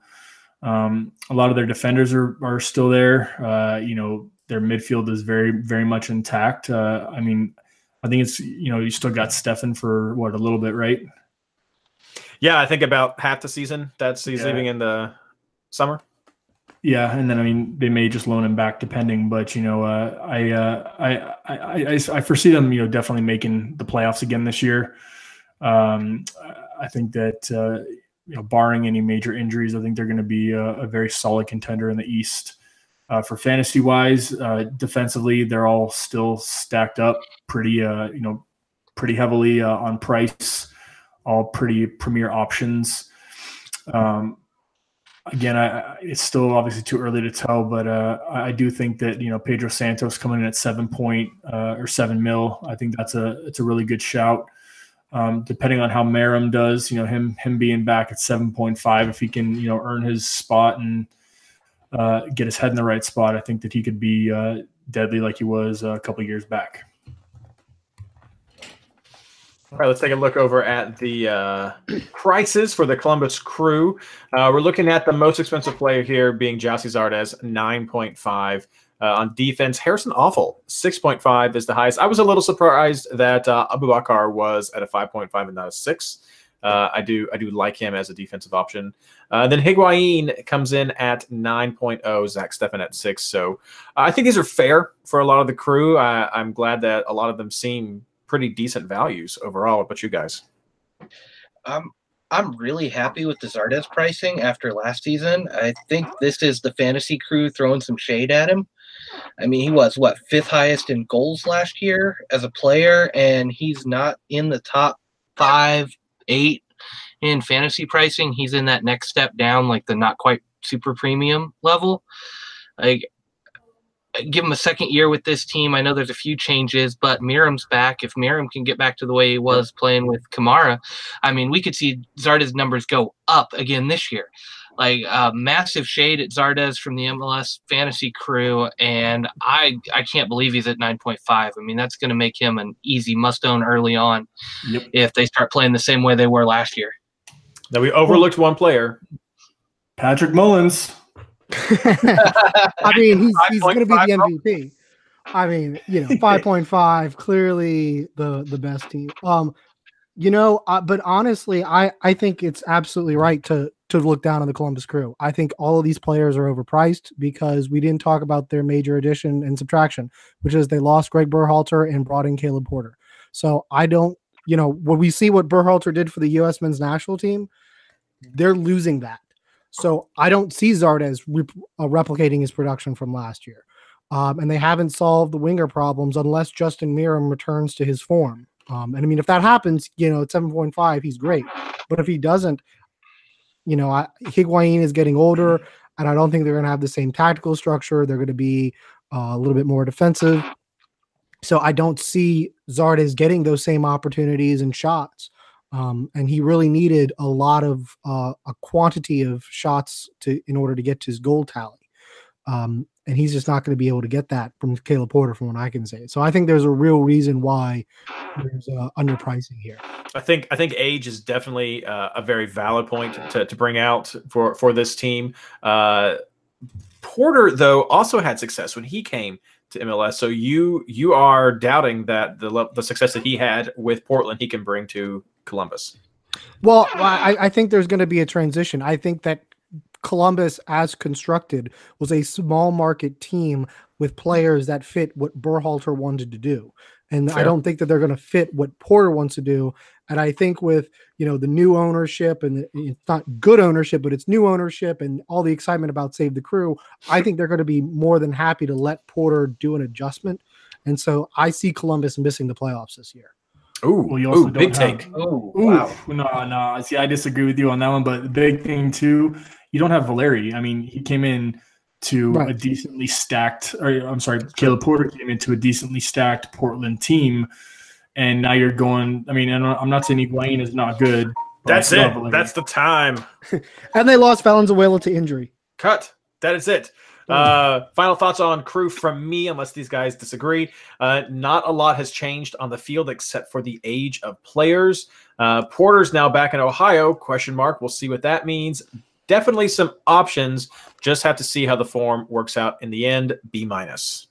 Um, a lot of their defenders are, are still there. Uh, you know, their midfield is very, very much intact. Uh, I mean, I think it's, you know, you still got Steffen for what, a little bit, right? Yeah, I think about half the season. That's he's Yeah. leaving in the summer. Yeah, and then I mean they may just loan him back depending, but you know uh, I, uh, I, I I I foresee them you know definitely making the playoffs again this year. Um, I think that uh, you know barring any major injuries, I think they're going to be a, a very solid contender in the East. Uh, for fantasy wise, uh, defensively they're all still stacked up pretty uh, you know pretty heavily uh, on price, all pretty premier options. Um, again, I, it's still obviously too early to tell, but uh, I I do think that you know Pedro Santos coming in at seven point uh, or seven mil, I think that's a it's a really good shout. Um, depending on how Meram does, you know him him being back at seven point five, if he can you know earn his spot and uh, get his head in the right spot, I think that he could be uh, deadly like he was a couple years back. All right, let's take a look over at the uh, prices for the Columbus Crew. Uh, we're looking at the most expensive player here being Gyasi Zardes, 9.5. Uh, on defense, Harrison Afful, 6.5 is the highest. I was a little surprised that uh, Abubakar was at a 5.5 and not a 6. Uh, I do I do like him as a defensive option. Uh, then Higuain comes in at 9.0, Zach Steffen at 6. So uh, I think these are fair for a lot of the crew. I'm glad that a lot of them seem pretty decent values overall. What about you guys? I'm I'm really happy with the Zardes pricing after last season. I think this is the fantasy crew throwing some shade at him. I mean, he was what fifth highest in goals last year as a player, and he's not in the top five, eight in fantasy pricing. He's in that next step down, like the not quite super premium level. Like give him a second year with this team. I know there's a few changes, but Meram's back. If Miram can get back to the way he was playing with Kamara, I mean, we could see Zardes' numbers go up again this year. Like uh, massive shade at Zardes from the MLS fantasy crew, and I I can't believe he's at 9.5. I mean, that's going to make him an easy must own early on Yep. if they start playing the same way they were last year. Now we overlooked one player. Patrick Mullins. I mean, he's, he's going to be the MVP. I mean, you know, five point five, clearly the the best team. Um, you know, uh, but honestly, I I think it's absolutely right to to look down on the Columbus Crew. I think all of these players are overpriced because we didn't talk about their major addition and subtraction, which is they lost Greg Berhalter and brought in Caleb Porter. So I don't, you know, when we see what Berhalter did for the U.S. men's national team, they're losing that. So I don't see Zardes rep- uh, replicating his production from last year. Um, and they haven't solved the winger problems unless Justin Meram returns to his form. Um, and I mean, if that happens, you know, at 7.5, he's great. But if he doesn't, you know, I, Higuain is getting older, and I don't think they're going to have the same tactical structure. They're going to be uh, a little bit more defensive. So I don't see Zardes getting those same opportunities and shots. Um, and he really needed a lot of uh, a quantity of shots to in order to get to his goal tally. Um, and he's just not going to be able to get that from Caleb Porter, from what I can say. So I think there's a real reason why there's uh, underpricing here. I think I think age is definitely uh, a very valid point to, to bring out for for this team. Uh, Porter though also had success when he came to MLS. So you you are doubting that the the success that he had with Portland he can bring to Columbus. Well, I, I think there's going to be a transition. I think that Columbus, as constructed, was a small market team with players that fit what Berhalter wanted to do. And Fair. I don't think that they're going to fit what Porter wants to do. And I think with you know the new ownership and the- it's not good ownership, but it's new ownership and all the excitement about Save the Crew, I think they're going to be more than happy to let Porter do an adjustment. And so I see Columbus missing the playoffs this year. Ooh, Well, you also ooh, don't big have- take. Oh, wow. no, no. See, I disagree with you on that one. But the big thing too, you don't have Valeri. I mean, he came in to a decently stacked. Or I'm sorry, Caleb Porter came into a decently stacked Portland team, and now you're going. I mean, I'm not, saying Higuain is not good. That's it. That's the time. And they lost Valenzuela to injury. Cut. That is it. Uh, final thoughts on crew from me, unless these guys disagree. Uh, not a lot has changed on the field except for the age of players. Uh, Porter's now back in Ohio? Question mark. We'll see what that means. Definitely some options. Just have to see how the form works out in the end. B minus.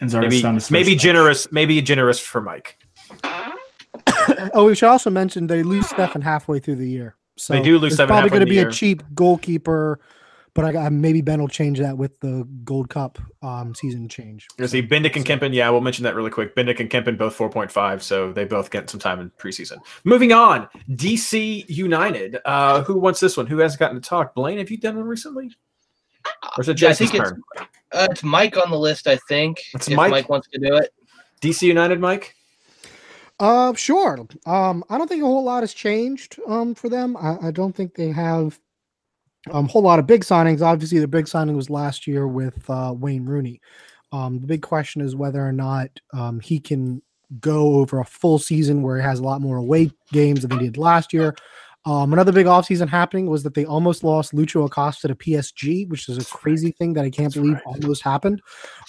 And Zardes Maybe, maybe generous. Maybe generous for Mike. oh, we should also mention they lose Steffen halfway through the year. So They do lose it's Steffen probably going to be year. a cheap goalkeeper, but I, I maybe Ben will change that with the Gold Cup um, season change. You see, Bendik and Kempin. Yeah, we'll mention that really quick. Bendik and Kempin both 4.5, so they both get some time in preseason. Moving on, DC United. Uh, who wants this one? Who hasn't gotten to talk? Blaine, have you done one recently? Or is it Yeah, I think it's, turn? uh, it's Mike on the list, I think. It's if Mike? Mike wants to do it. DC United, Mike? Uh, sure. Um, I don't think a whole lot has changed um, for them. I, I don't think they have um, a whole lot of big signings. Obviously, the big signing was last year with uh, Wayne Rooney. Um, the big question is whether or not um, he can go over a full season where he has a lot more away games than he did last year. Um, another big offseason happening was that they almost lost Lucho Acosta to PSG, which is a crazy thing that I can't believe almost happened.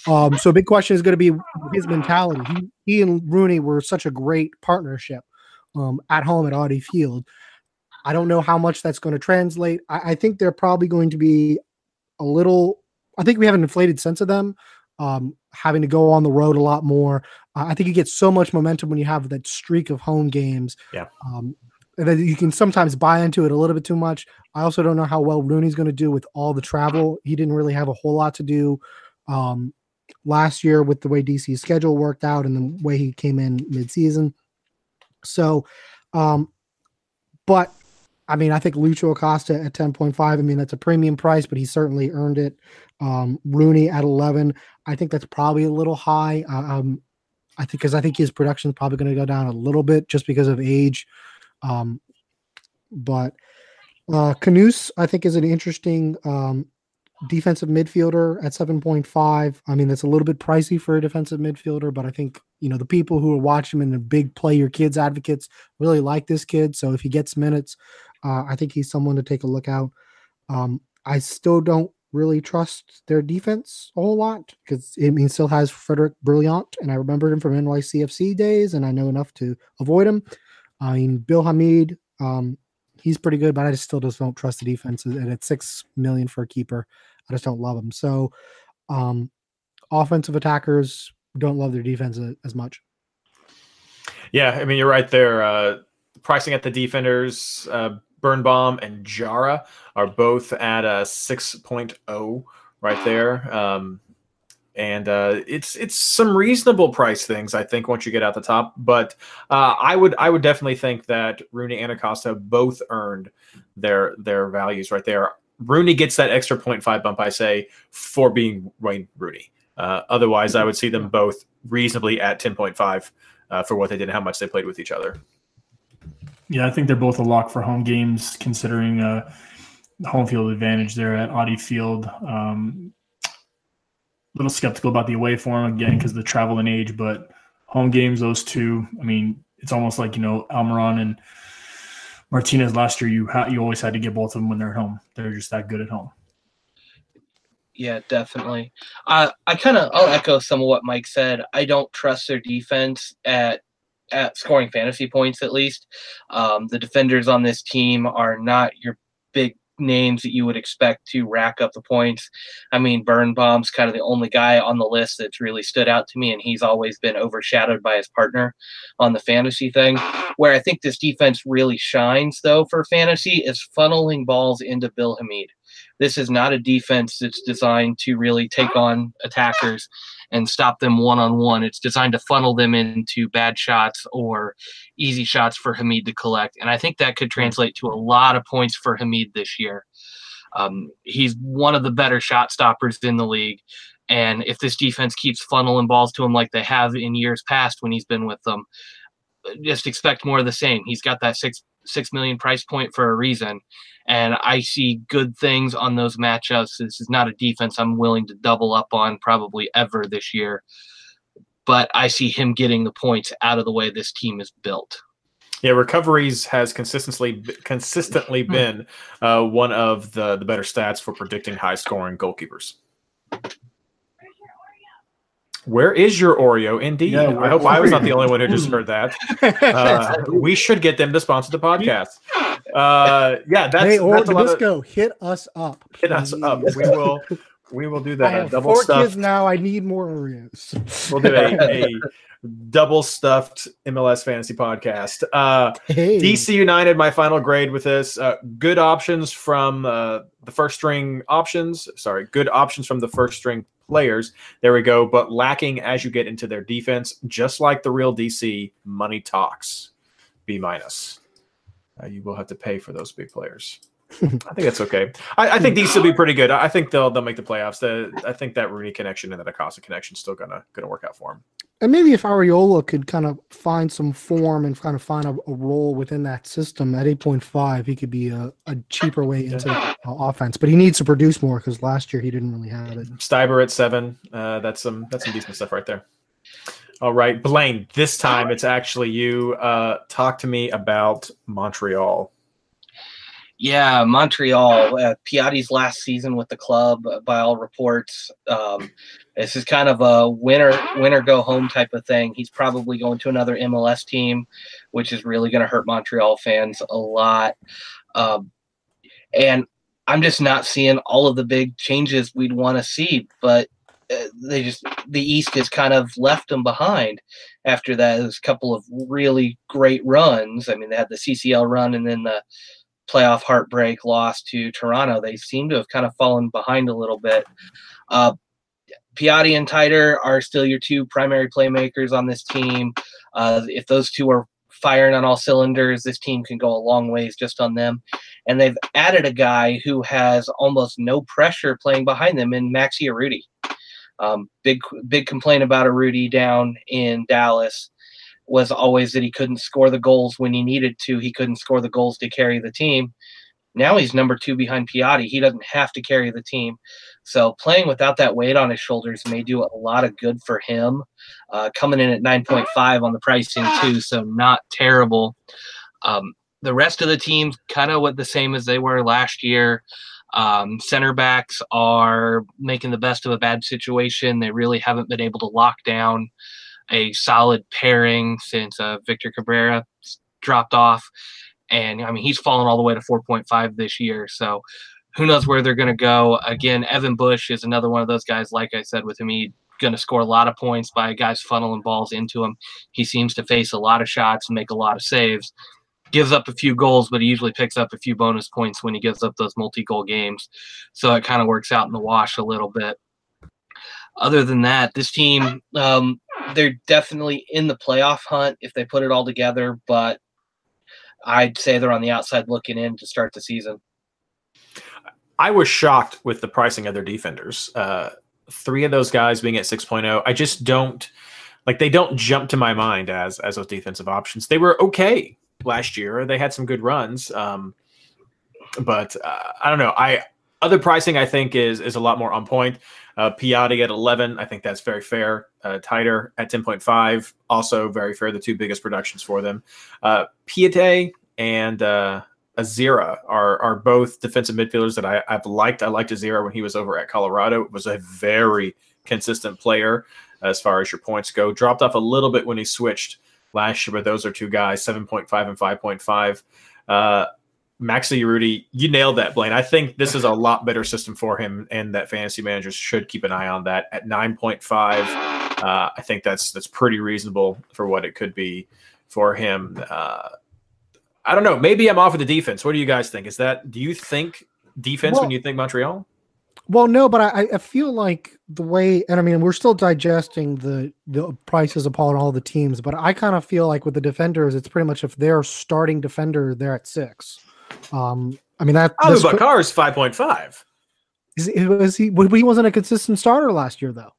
Um, so, a big question is going to be his mentality. He, he and Rooney were such a great partnership um, at home at Audi Field. I don't know how much that's going to translate. I, I think they're probably going to be a little. I think we have an inflated sense of them um, having to go on the road a lot more. Uh, I think you get so much momentum when you have that streak of home games. Yeah. Um, and then you can sometimes buy into it a little bit too much. I also don't know how well Rooney's going to do with all the travel. He didn't really have a whole lot to do um, last year with the way DC's schedule worked out and the way he came in midseason. So, um, but I mean, I think Lucho Acosta at 10.5, I mean, that's a premium price, but he certainly earned it. Um, Rooney at 11, I think that's probably a little high. Uh, Um, I think because I think his production is probably going to go down a little bit just because of age. Um, but uh, Canouse, I think, is an interesting um, defensive midfielder at 7.5. I mean, that's a little bit pricey for a defensive midfielder, but I think, you know, the people who are watching him and the big play your kids advocates really like this kid. So if he gets minutes, uh, I think he's someone to take a look out. Um, I still don't really trust their defense a whole lot because I mean, still has Frederic Brillant, and I remembered him from NYCFC days, and I know enough to avoid him. I mean, Bill Hamid, um, he's pretty good, but I just still just don't trust the defense. And at six million for a keeper, I just don't love him. So, um, offensive attackers don't love their defense as much. Yeah, I mean, you're right there. Uh, pricing at the defenders, uh, Birnbaum and Jara are both at a 6.0 right there. Um, and uh, it's it's some reasonable price things I think once you get out the top, but uh, I would I would definitely think that Rooney and Acosta both earned their their values right there. Rooney gets that extra 0.5 bump I say for being Wayne Rooney. Uh, otherwise, I would see them both reasonably at 10.5 uh, for what they did and how much they played with each other. Yeah, I think they're both a lock for home games, considering uh, home field advantage there at Audi Field. Um, a little skeptical about the away form again because the travel and age, but home games, those two. I mean, it's almost like you know Almiron and Martinez last year. You ha- you always had to get both of them when they're at home. They're just that good at home. Yeah, definitely. Uh, I kind of I'll echo some of what Mike said. I don't trust their defense at at scoring fantasy points at least. Um, the defenders on this team are not your big names that you would expect to rack up the points. I mean, Birnbaum's kind of the only guy on the list that's really stood out to me, and he's always been overshadowed by his partner on the fantasy thing. Where I think this defense really shines, though, for fantasy is funneling balls into Bill Hamid. This is not a defense that's designed to really take on attackers and stop them one on one. It's designed to funnel them into bad shots or easy shots for Hamid to collect. And I think that could translate to a lot of points for Hamid this year. Um, he's one of the better shot stoppers in the league. And if this defense keeps funneling balls to him like they have in years past when he's been with them, just expect more of the same. He's got that six six million price point for a reason, and I see good things on those matchups. This is not a defense I'm willing to double up on probably ever this year, but I see him getting the points out of the way this team is built. Yeah, recoveries has consistently consistently been uh, one of the the better stats for predicting high scoring goalkeepers. Where is your Oreo? Indeed. Yeah, I hope I was not the only one who just heard that. Uh, we should get them to sponsor the podcast. Uh, yeah, that's, hey, or that's a lot of, hit us up. hit us up. We will we will do that. A have double four stuffed. kids now. I need more Oreos. We'll do a, a double stuffed MLS fantasy podcast. Uh, Hey. DC United, my final grade with this. Uh, good options from uh, the first string options. Sorry, good options from the first string players. There we go. But lacking as you get into their defense, just like the real DC, money talks. B minus. Uh, you will have to pay for those big players. I think that's okay. I, I think these will be pretty good. I think they'll they'll make the playoffs. The, I think that Rooney connection and that Acosta connection is still gonna gonna work out for him. And maybe if Arriola could kind of find some form and kind of find a, a role within that system at 8.5, he could be a, a cheaper way into uh, offense. But he needs to produce more because last year he didn't really have it. Stieber at seven. Uh, that's some that's some decent stuff right there. All right, Blaine. This time it's actually you. Uh, talk to me about Montreal. Yeah, Montreal. Uh, Piatti's last season with the club, uh, by all reports, um, this is kind of a winner winner go home type of thing. He's probably going to another MLS team, which is really going to hurt Montreal fans a lot. Um, and I'm just not seeing all of the big changes we'd want to see, but uh, they just the East has kind of left them behind after that, those couple of really great runs. I mean, they had the CCL run and then the playoff heartbreak loss to Toronto. They seem to have kind of fallen behind a little bit. Uh, Piatti and Taider are still your two primary playmakers on this team. Uh, if those two are firing on all cylinders, this team can go a long ways just on them. And they've added a guy who has almost no pressure playing behind them in Maxi Urruti. Um, big big complaint about Arudi down in Dallas was always that he couldn't score the goals when he needed to. He couldn't score the goals to carry the team. Now he's number two behind Piatti. He doesn't have to carry the team. So playing without that weight on his shoulders may do a lot of good for him. Uh, coming in at 9.5 on the pricing too, so not terrible. Um, the rest of the teams kind of what the same as they were last year. Um, center backs are making the best of a bad situation. They really haven't been able to lock down a solid pairing since uh, Victor Cabrera dropped off. And I mean, he's fallen all the way to 4.5 this year. So who knows where they're going to go. Again, Evan Bush is another one of those guys, like I said, with him, he's going to score a lot of points by guys funneling balls into him. He seems to face a lot of shots and make a lot of saves. Gives up a few goals, but he usually picks up a few bonus points when he gives up those multi goal games. So it kind of works out in the wash a little bit. Other than that, this team, um, they're definitely in the playoff hunt if they put it all together, but I'd say they're on the outside looking in to start the season. I was shocked with the pricing of their defenders. Uh, three of those guys being at 6.0. I just don't. like they don't jump to my mind as as those defensive options. They were okay last year. They had some good runs, um, but uh, I don't know. I other pricing I think is is a lot more on point. Uh, Piatti at 11, I think that's very fair. Uh, Taider at 10.5, also very fair. The two biggest productions for them. Uh, Piette and uh, Azira are are both defensive midfielders that I, I've liked. I liked Azira when he was over at Colorado. Was a very consistent player as far as your points go. Dropped off a little bit when he switched last year, but those are two guys, 7.5 and 5.5. Uh, Maxi Urruti, you nailed that, Blaine. I think this is a lot better system for him, and that fantasy managers should keep an eye on that. At 9.5, uh, I think that's that's pretty reasonable for what it could be for him. Uh, I don't know. Maybe I'm off with the defense. What do you guys think? Is that do you think defense Well- when you think Montreal? Well, no, but I, I feel like the way, and I mean, we're still digesting the the prices upon all the teams, but I kind of feel like with the defenders, it's pretty much if they're starting defender, they're at six. Um, I mean that Abubakar is 5.5. is, was he? but He wasn't a consistent starter last year, though.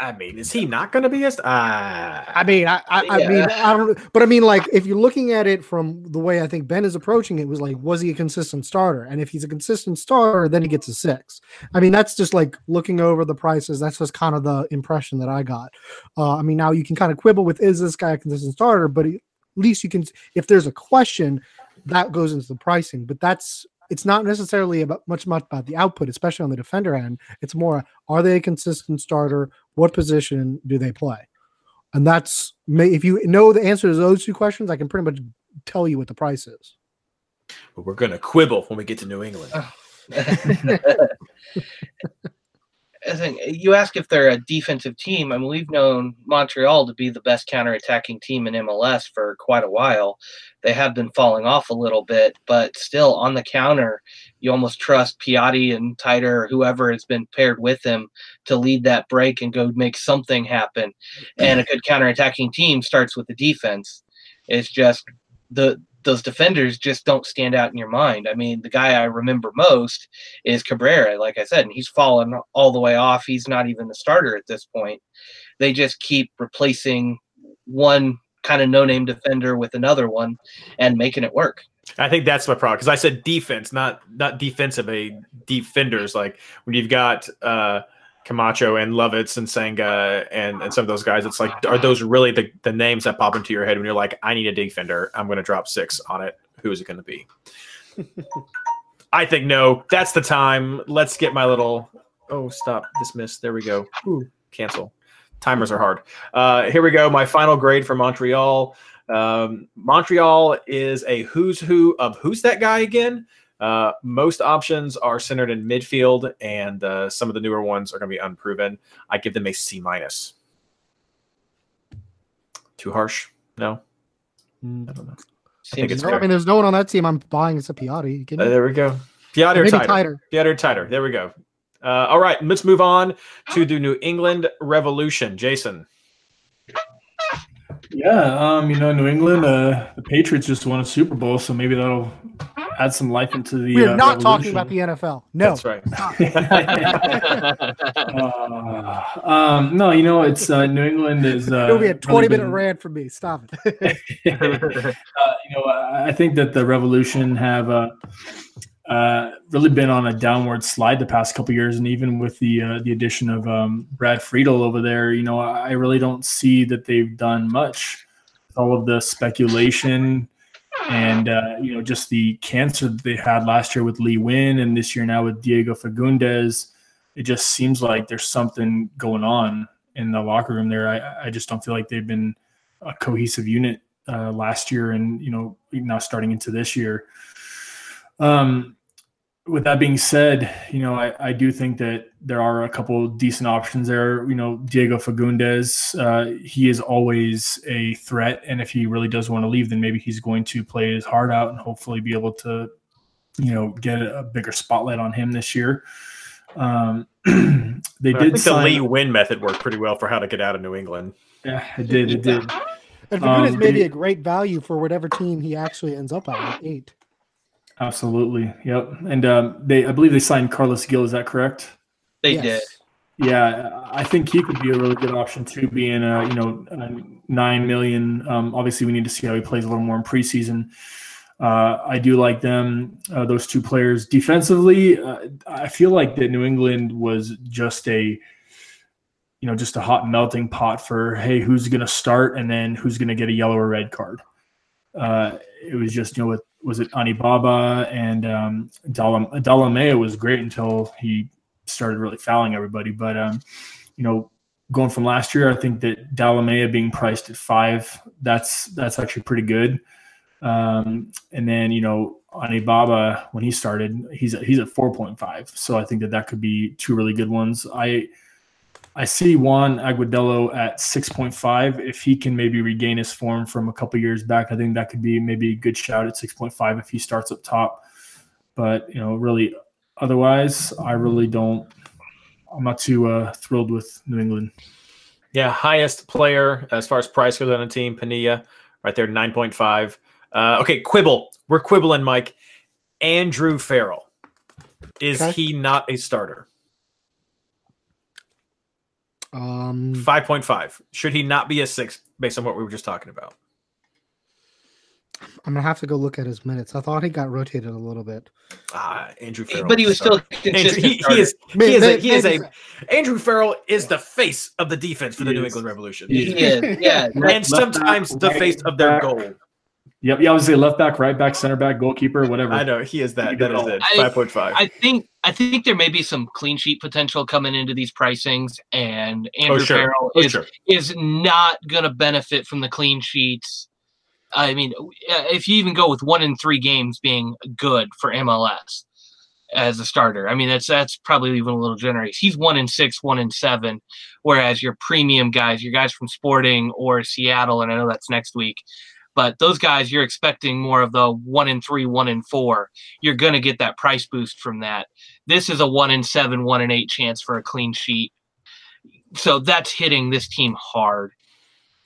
I mean, is he not going to be a? St- uh, I mean, I, I, I mean, I don't. But I mean, like, if you're looking at it from the way I think Ben is approaching it, was like, was he a consistent starter? And if he's a consistent starter, then he gets a six. I mean, that's just like looking over the prices. That's just kind of the impression that I got. Uh, I mean, now you can kind of quibble with is this guy a consistent starter, but at least you can. If there's a question, that goes into the pricing. But that's it's not necessarily about much much about the output, especially on the defender end. It's more are they a consistent starter? What position do they play? And that's may if you know the answer to those two questions, I can pretty much tell you what the price is. but we're going to quibble when we get to New England. I think you ask if they're a defensive team. I mean, we've known Montreal to be the best counterattacking team in MLS for quite a while. They have been falling off a little bit, but still on the counter, you almost trust Piatti and Taider or whoever has been paired with him to lead that break and go make something happen. And a good counterattacking team starts with the defense. It's just the those defenders just don't stand out in your mind. I mean, the guy I remember most is Cabrera, like I said, and he's fallen all the way off. He's not even the starter at this point. They just keep replacing one kind of no-name defender with another one and making it work. I think that's my problem because I said defense, not not defensive. A defenders like when you've got uh, Camacho and Lovitz and Senga and, and some of those guys. It's like, are those really the, the names that pop into your head when you're like, I need a defender. I'm going to drop six on it. Who is it going to be? I think no. That's the time. Let's get my little. Oh, stop. Dismiss. There we go. Ooh, cancel. Timers are hard. Uh, here we go. My final grade for Montreal. Um, Montreal is a who's who of who's that guy again? Uh, most options are centered in midfield, and uh, some of the newer ones are going to be unproven. I give them a C minus. Too harsh? No. I don't know. I think it's No, I mean, there's no one on that team I'm buying except Piatti. You Uh, there we go. Piotr Maybe Taider. tighter. Piotr Taider. There we go. Uh, all right, let's move on to the New England Revolution. Jason. Yeah, um, you know, New England, uh, the Patriots just won a Super Bowl, so maybe that'll add some life into the. We're uh, not talking about the NFL. No. That's right. Uh, um, no, you know, it's uh, New England is. Uh, It'll be a 20 minute been- rant from me. Stop it. uh, you know, I I think that the Revolution have uh, uh, really been on a downward slide the past couple years, and even with the uh, the addition of um, Brad Friedel over there, you know, I really don't see that they've done much. All of the speculation and uh, you know just the cancer that they had last year with Lee Nguyen, and this year now with Diego Fagúndez, it just seems like there's something going on in the locker room there. I, I just don't feel like they've been a cohesive unit uh, last year, and you know now starting into this year. Um, with that being said, you know I, I do think that there are a couple decent options there. You know Diego Fagúndez, uh, he is always a threat, and if he really does want to leave, then maybe he's going to play his heart out and hopefully be able to, you know, get a, a bigger spotlight on him this year. Um, they I did think the. Lee Nguyen method worked pretty well for how to get out of New England. Yeah, it did. It did. And Fagúndez Um, may be a great value for whatever team he actually ends up at at eight. Absolutely. Yep. And um, they, I believe they signed Carles Gil. Is that correct? They Yes. did. Yeah, I think he could be a really good option too, being a you know a nine million. Um, obviously, we need to see how he plays a little more in preseason. Uh, I do like them, uh, those two players defensively. Uh, I feel like that New England was just a, you know, just a hot melting pot for hey, who's going to start and then who's going to get a yellow or red card. Uh, it was just you know with was it Anibaba and um, Delamea was great until he started really fouling everybody. But um, you know, going from last year, I think that Delamea being priced at five, that's that's actually pretty good. Um, and then you know Anibaba when he started, he's he's at four point five. So I think that that could be two really good ones. I I see Juan Agudelo at six point five. If he can maybe regain his form from a couple years back, I think that could be maybe a good shout at six point five if he starts up top. But you know, really, otherwise, I really don't. I'm not too uh, thrilled with New England. Yeah, highest player as far as price goes on a team, Penilla, right there, nine point five. Uh, okay, quibble. We're quibbling, Mike. Andrew Farrell. Is okay. he not a starter? Um, five point five. Should he not be a six based on what we were just talking about? I'm gonna have to go look at his minutes. I thought he got rotated a little bit. Ah, Andrew Farrell. But he was still Andrew, he, he, is. He is. A, he is a. Andrew Farrell is the face of the defense for the New England Revolution. He is. Yeah, and sometimes the face of their goal. Yep, yeah, I was say left back, right back, center back, goalkeeper, whatever. I know he is that. That is it. Five point five. I think I think there may be some clean sheet potential coming into these pricings, and oh, Andrew oh, sure. Farrell oh, is sure. is not going to benefit from the clean sheets. I mean, if you even go with one in three games being good for MLS as a starter, I mean that's that's probably even a little generous. He's one in six, one in seven, whereas your premium guys, your guys from Sporting or Seattle, and I know that's next week but those guys, you're expecting more of the one in three, one in four. You're going to get that price boost from that. This is a one in seven, one in eight chance for a clean sheet. So that's hitting this team hard.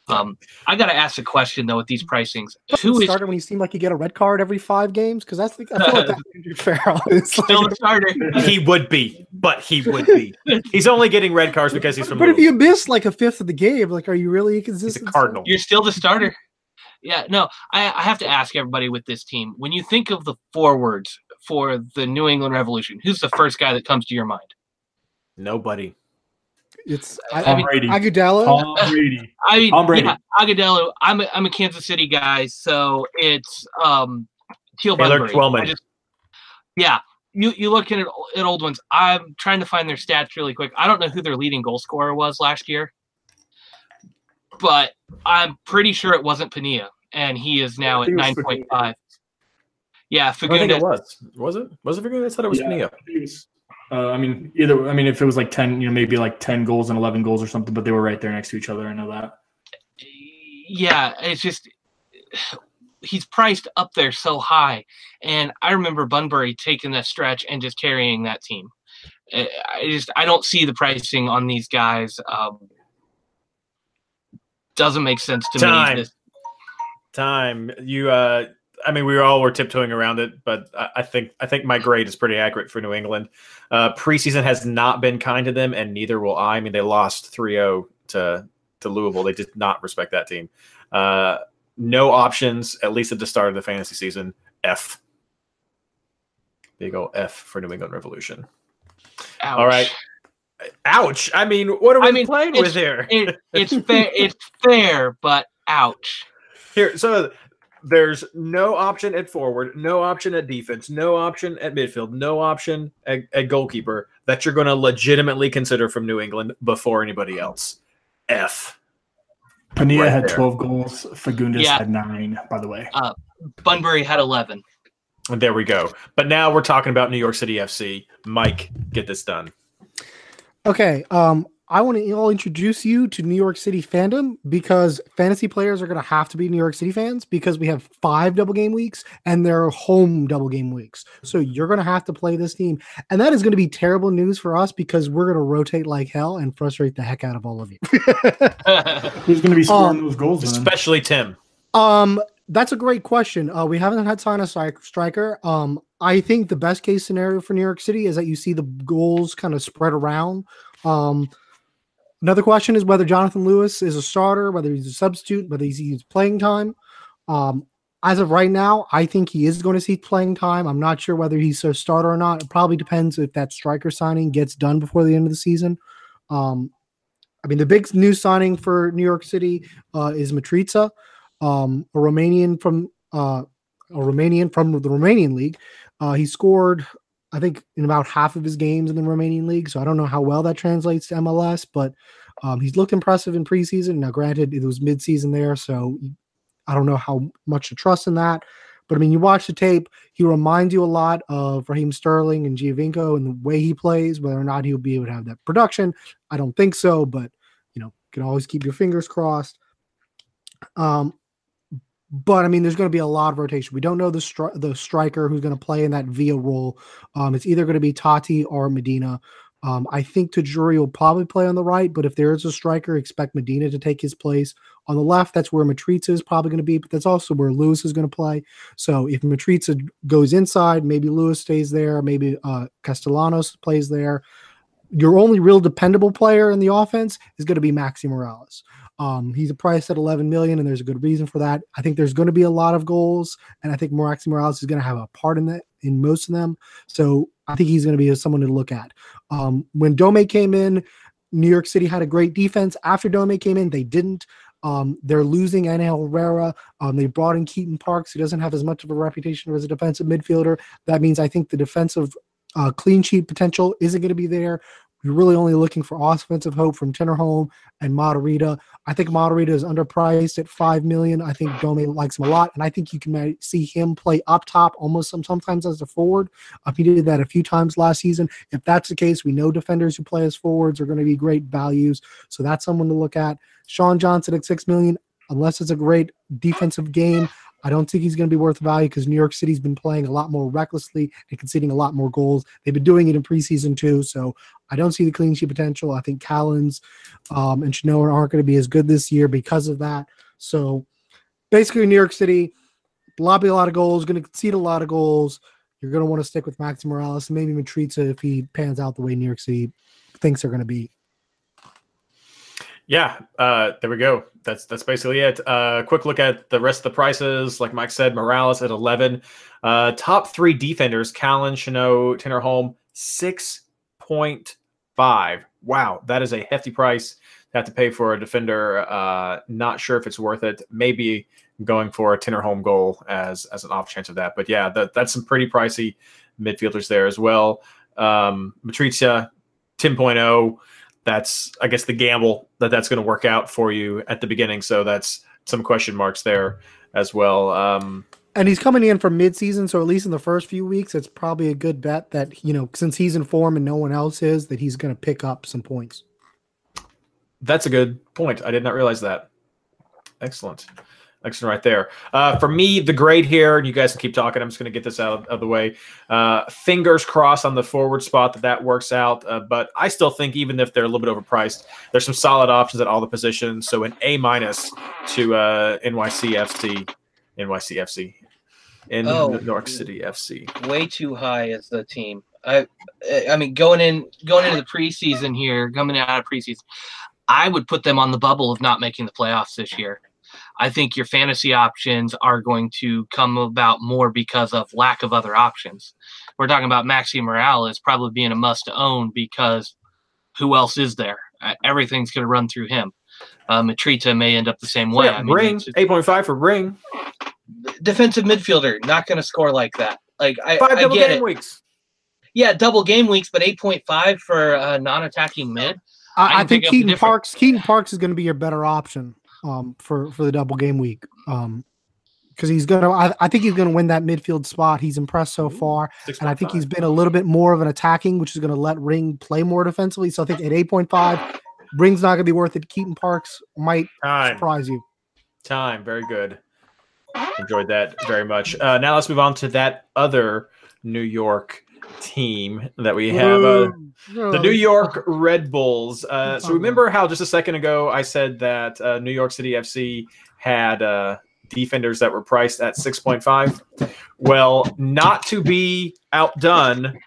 Um, I got to ask a question though with these pricings. Who is starter when you seem like you get a red card every five games? Because that's the, I feel like that's Andrew Farrell. Still like, a starter. he would be, but he would be. He's only getting red cards because he's from. But if you miss like a fifth of the game, like, are you really consistent? He's a cardinal. You're still the starter. Yeah, no, I, I have to ask everybody with this team when you think of the forwards for the New England Revolution, who's the first guy that comes to your mind? Nobody. It's I, I mean, Brady. Agudelo. Tom Brady. I mean, Tom Brady. Yeah, Agudelo. I'm a, I'm a Kansas City guy, so it's um Teal Taylor Twellman. Just, yeah, you you look at at old ones. I'm trying to find their stats really quick. I don't know who their leading goal scorer was last year, but I'm pretty sure it wasn't Penilla and he is now at nine point five. Yeah, Fagúndez. I think it was. Was it? Was it Fagúndez? I thought it was yeah, Was, uh, I mean, either. I mean, if it was like ten, you know, maybe like ten goals and eleven goals or something, but they were right there next to each other. I know that. Yeah, it's just he's priced up there so high, and I remember Bunbury taking that stretch and just carrying that team. I just I don't see the pricing on these guys. Um, doesn't make sense to Time. me. This, time. You, uh, I mean, we all were tiptoeing around it, but I, I, think I think my grade is pretty accurate for New England. Uh, preseason has not been kind to them, and neither will I. I mean, they lost 3-0 to to Louisville. They did not respect that team. Uh, no options, at least at the start of the fantasy season. F. Big old F for New England Revolution. Ouch. All right. Ouch. I mean, what are we I mean, playing with here? It, it's fair. It's fair, but ouch. Here, so there's no option at forward, no option at defense, no option at midfield, no option at, at goalkeeper that you're going to legitimately consider from New England before anybody else. F. Penilla right had there. 12 goals. Fagúndez yeah. had nine, by the way. Uh, Bunbury had 11. And there we go. But now we're talking about New York City FC. Mike, get this done. Okay. Um, I want to all introduce you to New York City fandom because fantasy players are going to have to be New York City fans because we have five double game weeks and they're home double game weeks. So you're going to have to play this team. And that is going to be terrible news for us because we're going to rotate like hell and frustrate the heck out of all of you. Who's going to be scoring um, those goals? Especially Tim. Um, that's a great question. Uh, we haven't had sign a striker. Um, I think the best case scenario for New York City is that you see the goals kind of spread around Um, another question is whether Jonathan Lewis is a starter, whether he's a substitute, whether he's, he's playing time. Um, as of right now, I think he is going to see playing time. I'm not sure whether he's a starter or not. It probably depends if that striker signing gets done before the end of the season. Um, I mean, the big new signing for New York City uh, is Mitriță, um, a Romanian from uh, a Romanian from the Romanian league. Uh, he scored, I think, in about half of his games in the Romanian league. So I don't know how well that translates to MLS, but um, he's looked impressive in preseason. Now, granted, it was midseason there, so I don't know how much to trust in that. But I mean, you watch the tape, he reminds you a lot of Raheem Sterling and Giovinco and the way he plays. Whether or not he'll be able to have that production, I don't think so. But you know, can always keep your fingers crossed. Um, but I mean, there's going to be a lot of rotation. We don't know the stri- the striker who's going to play in that via role. Um, it's either going to be Tati or Medina. Um, I think Tajouri will probably play on the right, but if there is a striker, expect Medina to take his place. On the left, that's where Mitriță is probably going to be, but that's also where Lewis is going to play. So if Mitriță goes inside, maybe Lewis stays there, maybe uh, Castellanos plays there. Your only real dependable player in the offense is going to be Maxi Morales. Um, he's priced at 11 million, and there's a good reason for that. I think there's going to be a lot of goals, and I think Maxi Morales is going to have a part in that in most of them. So I think he's going to be someone to look at. Um, when Dome came in, New York City had a great defense. After Dome came in, they didn't. Um, they're losing Yangel Herrera. Um, they brought in Keaton Parks, who doesn't have as much of a reputation as a defensive midfielder. That means I think the defensive uh, clean sheet potential isn't going to be there. You're really only looking for offensive hope from Tinnerholm and Matarrita. I think Matarrita is underpriced at five million. I think Dome likes him a lot, and I think you can see him play up top almost some, sometimes as a forward. Uh, he did that a few times last season. If that's the case, we know defenders who play as forwards are going to be great values. So that's someone to look at. Sean Johnson at six million, unless it's a great defensive game. I don't think he's going to be worth value because New York City's been playing a lot more recklessly and conceding a lot more goals. They've been doing it in preseason too, so I don't see the clean sheet potential. I think Callens um, and Chanot aren't going to be as good this year because of that. So basically, New York City lobby a lot of goals, going to concede a lot of goals. You're going to want to stick with Maxi Morales, and maybe Mitriță if he pans out the way New York City thinks they're going to be. Yeah, uh, there we go. That's that's basically it. Uh, quick look at the rest of the prices. Like Mike said, Morales at eleven. Uh, top three defenders: Callan, Chanot, Tinnerholm, six point five. Wow, that is a hefty price to have to pay for a defender. Uh, not sure if it's worth it. Maybe going for a Tinnerholm goal as as an off chance of that. But yeah, that, that's some pretty pricey midfielders there as well. Um, Mitriță, 10.0 that's I guess the gamble that that's going to work out for you at the beginning. So that's some question marks there as well. Um, and he's coming in from midseason, so at least in the first few weeks, it's probably a good bet that you know since he's in form and no one else is, that he's going to pick up some points. That's a good point. I did not realize that. Excellent. Excellent, right there. Uh, for me, the grade here, and you guys can keep talking. I'm just going to get this out of the way. Uh, fingers crossed on the forward spot that that works out. Uh, but I still think, even if they're a little bit overpriced, there's some solid options at all the positions. So an A minus to uh, NYCFC, NYCFC, in Oh. New York City FC. way too high as the team. I I mean going in going into the preseason here, coming out of preseason, I would put them on the bubble of not making the playoffs this year. I think your fantasy options are going to come about more because of lack of other options. We're talking about Maxi Morales probably being a must to own because who else is there? Uh, Everything's going to run through him. Uh, Mitriță may end up the same way. Yeah, I mean, Ring, 8.5 for Ring. defensive midfielder not going to score like that. Like I, Five I double get game it. weeks. Yeah, double game weeks, but eight point five for uh, non-attacking mid. I, I can think pick up the Keaton. Parks. Keaton Parks is going to be your better option um, for for the double game week. Um, because he's gonna, I, I think he's gonna win that midfield spot. He's impressed so far, and I think he's been a little bit more of an attacking, which is gonna let Ring play more defensively. So I think at eight point five, Ring's not gonna be worth it. Keaton Parks might Time. surprise you. Time. Very good. Enjoyed that very much. Uh, now let's move on to that other New York team that we have. Uh, the New York Red Bulls. Uh, so remember how just a second ago I said that uh, New York City FC had uh, defenders that were priced at 6.5? Well, not to be outdone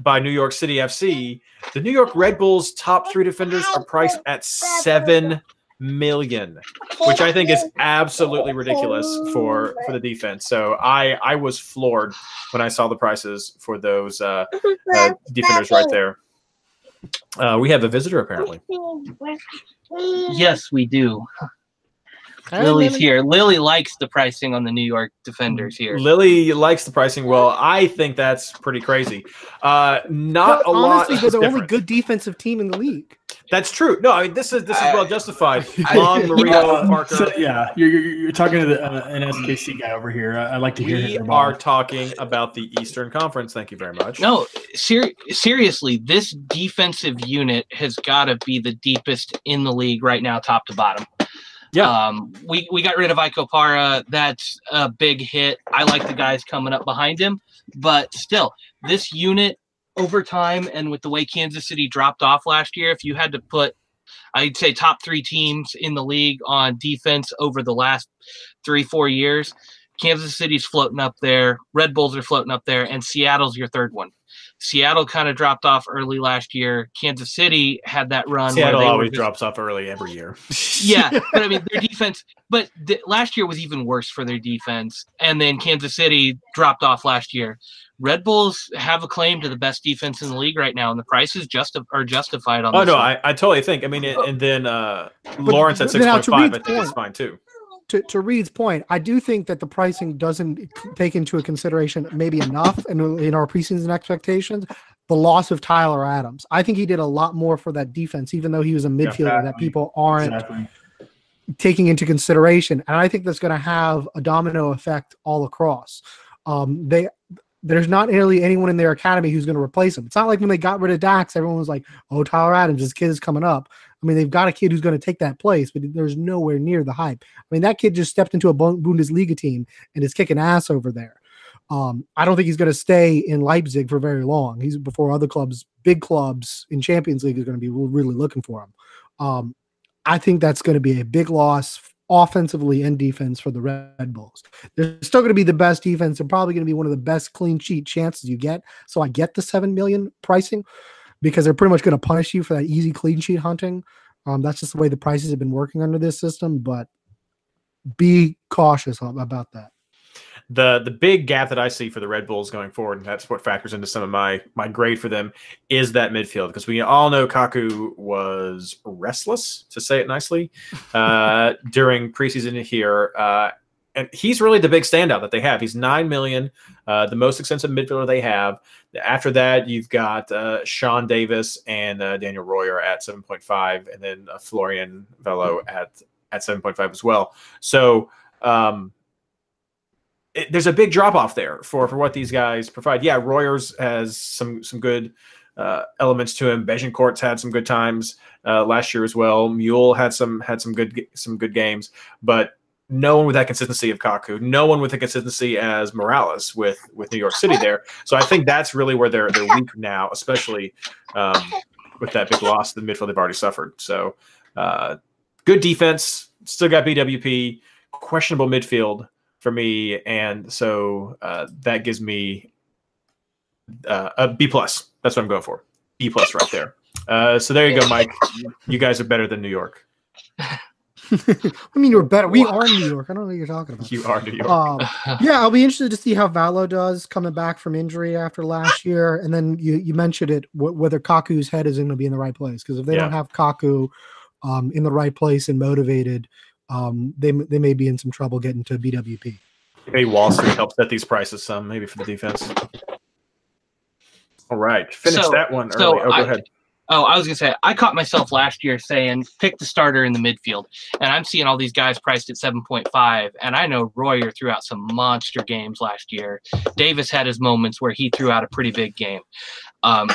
by New York City FC, the New York Red Bulls top three defenders are priced at seven million, which I think is absolutely ridiculous for for the defense. So I I was floored when I saw the prices for those uh, uh, defenders right there. Uh, we have a visitor apparently. Yes, we do. Lily's here. Lily likes the pricing on the New York defenders here. Lily likes the pricing. Well, I think that's pretty crazy. Uh, not But a lot. honestly, they're the only good defensive team in the league. That's true. No, I mean this is this is well justified. I- Long, Mario, Parker. so, yeah, you're, you're, you're talking to the, uh, an SKC guy over here. I, I like to hear We are talking about the Eastern Conference. Thank you very much. No, ser- seriously, this defensive unit has got to be the deepest in the league right now, top to bottom. Yeah. Um, we, we got rid of Ike Opara. That's a big hit. I like the guys coming up behind him, but still, this unit over time and with the way Kansas City dropped off last year, if you had to put, I'd say top three teams in the league on defense over the last three, four years, Kansas City's floating up there, Red Bulls are floating up there, and Seattle's your third one. Seattle kind of dropped off early last year. Kansas City had that run. Seattle where they always just- drops off early every year. yeah, but I mean their defense. But th- last year was even worse for their defense, and then Kansas City dropped off last year. Red Bulls have a claim to the best defense in the league right now, and the prices just are justified on. Oh this no. I, I totally think. I mean, it, and then uh, Lawrence at but six now point to five. I think it's point- fine too. To, to Reed's point, I do think that the pricing doesn't take into a consideration maybe enough in, in our preseason expectations the loss of Tyler Adams. I think he did a lot more for that defense, even though he was a midfielder that people aren't Exactly. taking into consideration. And I think that's going to have a domino effect all across. Um, they there's not nearly anyone in their academy who's going to replace him. It's not like when they got rid of Dax, everyone was like, "Oh, Tyler Adams, this kid is coming up." I mean, they've got a kid who's going to take that place, but there's nowhere near the hype. I mean, that kid just stepped into a Bundesliga team and is kicking ass over there. Um, I don't think he's going to stay in Leipzig for very long. He's before other clubs, big clubs in Champions League, are going to be really looking for him. Um, I think that's going to be a big loss offensively and defense for the Red Bulls. They're still going to be the best defense. They're probably going to be one of the best clean sheet chances you get. So I get the seven million pricing because they're pretty much going to punish you for that easy clean sheet hunting. Um, that's just the way the prices have been working under this system. But be cautious about that. the the big gap that I see for the Red Bulls going forward, and that's what factors into some of my my grade for them, is that midfield because we all know Kaku was restless, to say it nicely, uh, during preseason here. Uh, and he's really the big standout that they have. He's nine million, uh, the most expensive midfielder they have. After that, you've got uh, Sean Davis and uh, Daniel Royer at seven point five, and then uh, Florian Valot at at seven point five as well. So. Um, it, there's a big drop off there for for what these guys provide. Yeah, Royers has some some good uh, elements to him. Bezecourt's had some good times uh, last year as well. Muyl had some had some good some good games, but no one with that consistency of Kaku. No one with the consistency as Morales with with New York City there. So I think that's really where they're they're weak now, especially um, with that big loss to the midfield they've already suffered. So uh, good defense, still got BWP, questionable midfield for me, and so uh, that gives me uh, a B plus. That's what I'm going for. B plus right there. Uh, so there you go, Mike. You guys are better than New York. I mean, you're better. We are New York. I don't know what you're talking about. You are New York. Um, yeah, I'll be interested to see how Valot does coming back from injury after last year. And then you, you mentioned it wh- whether Kaku's head is going to be in the right place because if they Yeah. don't have Kaku um, in the right place and motivated, um, they they may be in some trouble getting to BWP. Maybe Wall Street helps set these prices some, maybe for the defense. All right, finish So- that one early. so oh, go I- ahead. Oh, I was gonna say I caught myself last year saying pick the starter in the midfield, and I'm seeing all these guys priced at 7.5, and I know Royer threw out some monster games last year. Davis had his moments where he threw out a pretty big game. Um,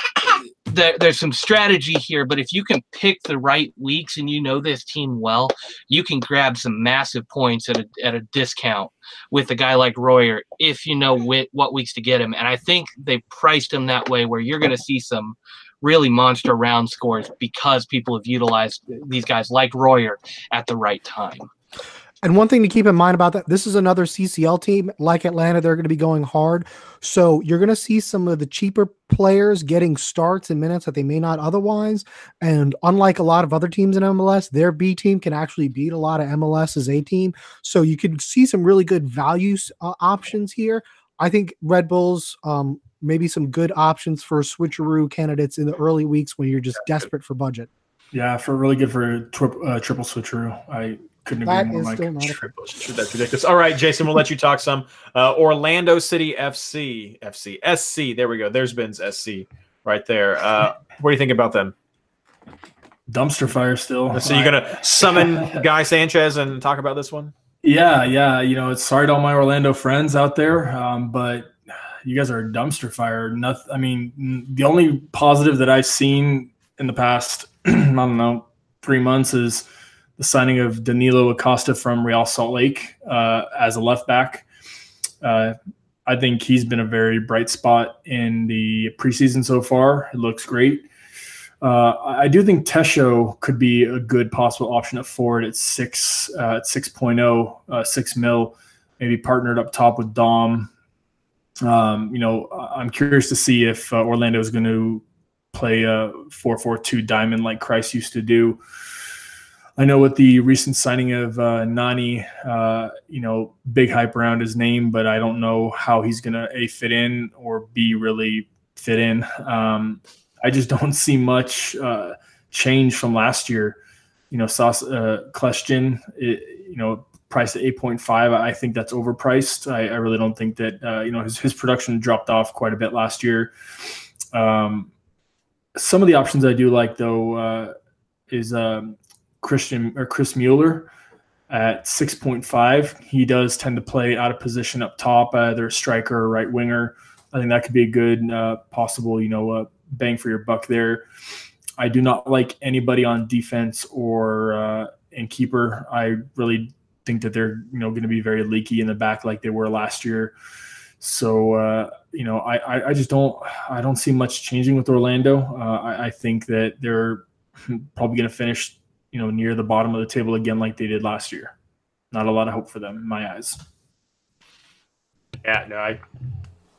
there, there's some strategy here, but if you can pick the right weeks and you know this team well, you can grab some massive points at a at a discount with a guy like Royer if you know whi- what weeks to get him. And I think they priced him that way where you're going to see some really monster round scores because people have utilized these guys like Royer at the right time. And one thing to keep in mind about that, this is another CCL team like Atlanta. They're going to be going hard. So you're going to see some of the cheaper players getting starts and minutes that they may not otherwise. And unlike a lot of other teams in MLS, their B team can actually beat a lot of MLS's A team. So you could see some really good value uh, options here. I think Red Bulls, um, maybe some good options for switcheroo candidates in the early weeks when you're just desperate for budget. Yeah, for really good for tri- uh, triple switcheroo. I couldn't agree That more, is Mike. still not a That's ridiculous. All right, Jason, we'll let you talk some. Uh, Orlando City FC, FC, SC. There we go. There's Ben's SC right there. Uh, what do you think about them? Dumpster fire still. So you're gonna summon Guy Sanchez and talk about this one? Yeah, yeah. You know, it's sorry to all my Orlando friends out there, um, but you guys are a dumpster fire. Nothing. I mean, the only positive that I've seen in the past, I don't know, three months is the signing of Danilo Acosta from Real Salt Lake uh, as a left back. Uh, I think he's been a very bright spot in the preseason so far. It looks great. Uh, I do think Tesho could be a good possible option at forward at six uh, at 6.0, uh, six mil, maybe partnered up top with Dom. Um, you know, I'm curious to see if uh, Orlando is going to play a 4-4-2 diamond like Kreis used to do. I know with the recent signing of uh, Nani, uh, you know, big hype around his name, but I don't know how he's going to a fit in or b really fit in. Um, I just don't see much uh, change from last year. You know, Sauce uh, you know, priced at 8.5. I think that's overpriced. I, I really don't think that, uh, you know, his, his production dropped off quite a bit last year. Um, some of the options I do like, though, uh, is um, Christian or Chris Mueller at 6.5. He does tend to play out of position up top, either striker or right winger. I think that could be a good uh, possible, you know, uh, bang for your buck there. I do not like anybody on defense or uh, in keeper. I really think that they're, you know, going to be very leaky in the back like they were last year. So uh, you know, I, I I just don't I don't see much changing with Orlando. Uh, I, I think that they're probably going to finish you know near the bottom of the table again like they did last year. Not a lot of hope for them in my eyes. Yeah, no, I,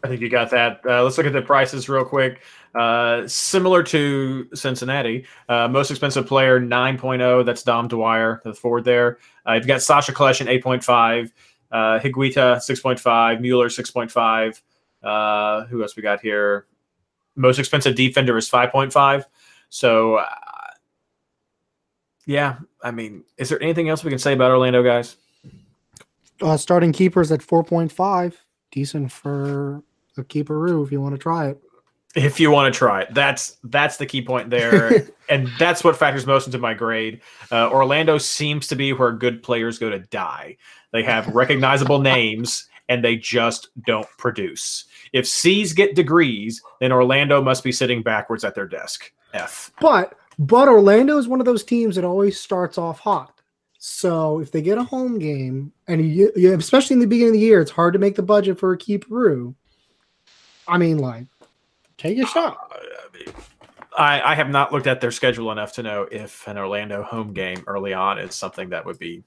I think you got that. Uh, let's look at the prices real quick. Uh, similar to Cincinnati, uh, most expensive player 9.0. That's Dom Dwyer, the forward there. Uh, you've got Sasha Kljestan 8.5, uh, Higuita 6.5, Mueller 6.5. Uh, who else we got here? Most expensive defender is 5.5. So, uh, yeah, I mean, is there anything else we can say about Orlando, guys? Uh, starting keepers at 4.5. Decent for a keeperoo if you want to try it. If you want to try it. That's that's the key point there and that's what factors most into my grade. Uh, orlando seems to be where good players go to die. They have recognizable names and they just don't produce. If c's get degrees then orlando must be sitting backwards at their desk. F. But but Orlando is one of those teams that always starts off hot. So if they get a home game, and you, you, especially in the beginning of the year, it's hard to make the budget for a keeperoo. I mean, like, take a shot. I, I have not looked at their schedule enough to know if an orlando home game early on is something that would be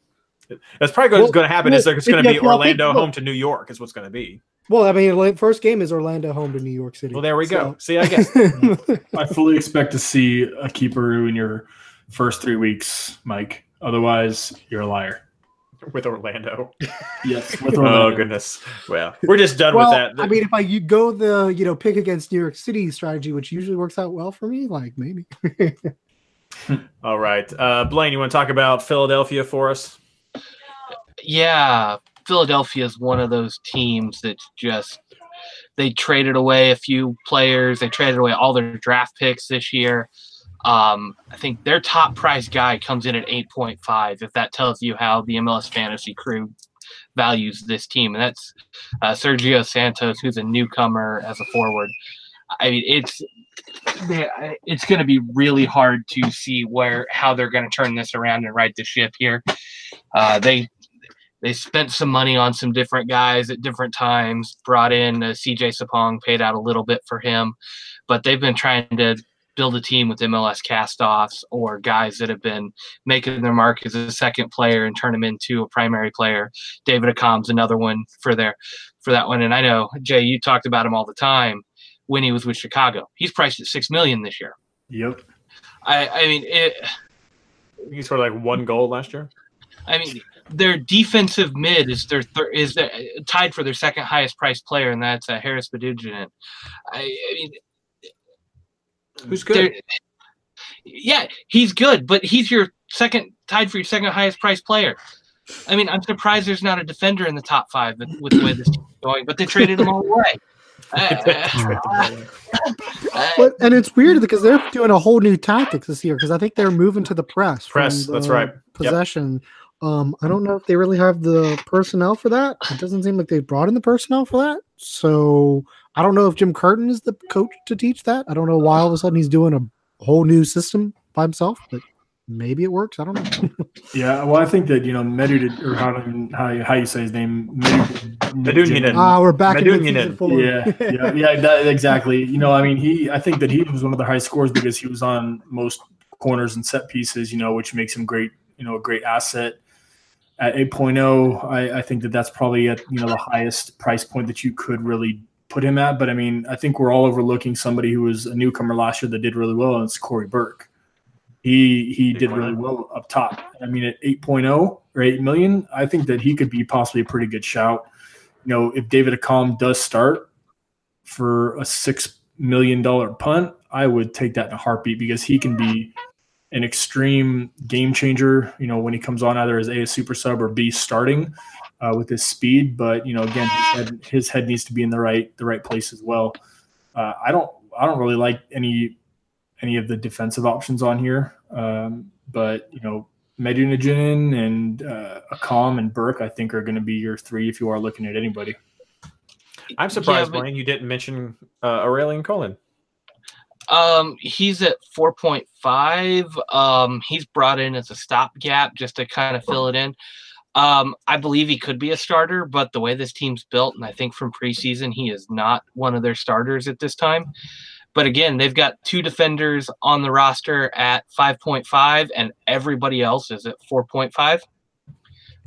that's probably what's Well, going to happen is well, there's going to be you- well, think- orlando home to new york is what's going to be Well, I mean, like, first game is Orlando home to New York City. well there we go see i guess I fully expect to see a keeper in your first three weeks, Mike. Otherwise, you're a liar. With Orlando. Yes, with Oh goodness. Well, we're just done well, with that. I mean, if I you go the you know pick against New York City strategy, which usually works out well for me, like maybe. All right, uh, Blaine, you want to talk about Philadelphia for us? yeah, Philadelphia is one of those teams that just they traded away a few players. They traded away all their draft picks this year. Um, I think their top price guy comes in at 8.5. If that tells you how the MLS fantasy crew values this team, and that's uh, Sergio Santos, who's a newcomer as a forward. I mean, it's it's going to be really hard to see where how they're going to turn this around and right the ship here. Uh, they they spent some money on some different guys at different times. Brought in uh, CJ Sapong, paid out a little bit for him, but they've been trying to build a team with MLS castoffs or guys that have been making their mark as a second player and turn them into a primary player. David Accam's another one for their for that one. And I know Jay, you talked about him all the time when he was with Chicago. He's priced at six million this year. Yep. I, I mean, it, He scored like one goal last year. I mean, their defensive mid is their thir- is their, tied for their second highest priced player, and that's uh, Harris Badujinin. I, I mean, Who's they're- good? Yeah, he's good, but he's your second tied for your second highest priced player. I mean, I'm surprised there's not a defender in the top five with, with the way this is going, but they traded him all away. Uh, But and it's weird because they're doing a whole new tactics this year because I think they're moving to the press. from Press, that's the right. Yep. Possession. Um, I don't know if they really have the personnel for that. It doesn't seem like they brought in the personnel for that. So I don't know if Jim Curtin is the coach to teach that. I don't know why all of a sudden he's doing a whole new system by himself, but maybe it works. I don't know. Yeah, well, I think that you know Medud or how how you, how you say his name, Medunjanin. Ah, we're back in Medunjanin. season. Yeah, yeah, yeah, that, exactly. You know, I mean, he, I think that he was one of the high scores because he was on most corners and set pieces. You know, which makes him great. You know, a great asset. At 8.0, I, I think that that's probably at you know the highest price point that you could really put him at. But I mean, I think we're all overlooking somebody who was a newcomer last year that did really well, and it's Corey Burke. He he did really well up top. I mean, at 8.0 or 8 million, I think that he could be possibly a pretty good shout. You know, if David Accam does start for a six million dollar punt, I would take that in a heartbeat because he can be an extreme game changer. You know, when he comes on either as A, a super sub or B starting uh, with his speed. But you know, again, his head, his head needs to be in the right the right place as well. Uh, I don't I don't really like any any of the defensive options on here, um, but you know. Medunjanin and uh, Accam and Burke, I think, are going to be your three if you are looking at anybody. I'm surprised, Yeah, but- Blaine, you didn't mention uh, Aurelian Colin. Um, he's at 4.5. Um, he's brought in as a stopgap just to kind of fill it in. Um, I believe he could be a starter, but the way this team's built, and I think from preseason, he is not one of their starters at this time. But again, they've got two defenders on the roster at 5.5, and everybody else is at 4.5.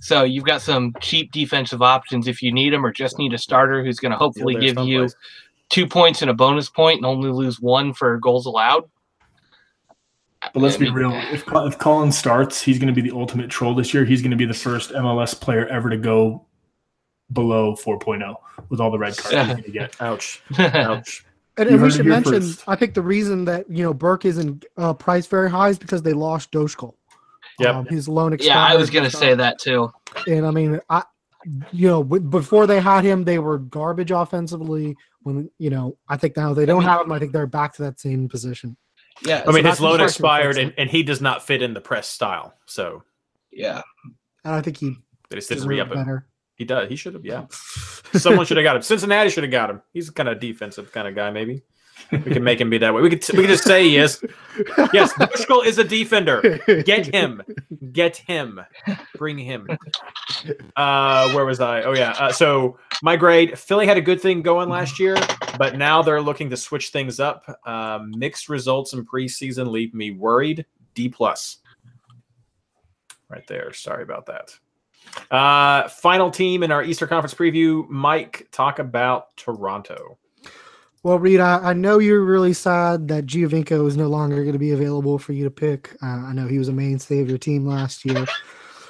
So you've got some cheap defensive options if you need them, or just need a starter who's going to hopefully there give you two points and a bonus point and only lose one for goals allowed. But let's be real. If, if Colin starts, he's going to be the ultimate troll this year. He's going to be the first MLS player ever to go below 4.0 with all the red cards he's going to get. Ouch. Ouch. And, and we should mention, first. I think the reason that you know Burke isn't uh, priced very high is because they lost Dočkal. Yep. Um, his loan expired. Yeah, I was going to say that too. And I mean, I, you know, w- before they had him, they were garbage offensively. When you know, I think now they don't have him. I think they're back to that same position. Yeah, I mean, his loan the question expired, and, and he does not fit in the press style. So yeah. And I think he that is to deserved re-up him. He does. He should have. Yeah. Someone should have got him. Cincinnati should have got him. He's kind of defensive kind of guy. Maybe we can make him be that way. We could. We could just say yes. Yes, Bushkull is a defender. Get him. Get him. Bring him. Uh, where was I? Oh yeah. Uh, so my grade. Philly had a good thing going last year, but now they're looking to switch things up. Um, mixed results in preseason leave me worried. D plus. Right there. Sorry about that. Uh, final team in our Easter Conference preview. Mike, talk about Toronto. Well, Reed, I, I know you're really sad that Giovinco is no longer going to be available for you to pick. Uh, I know he was a mainstay of your team last year.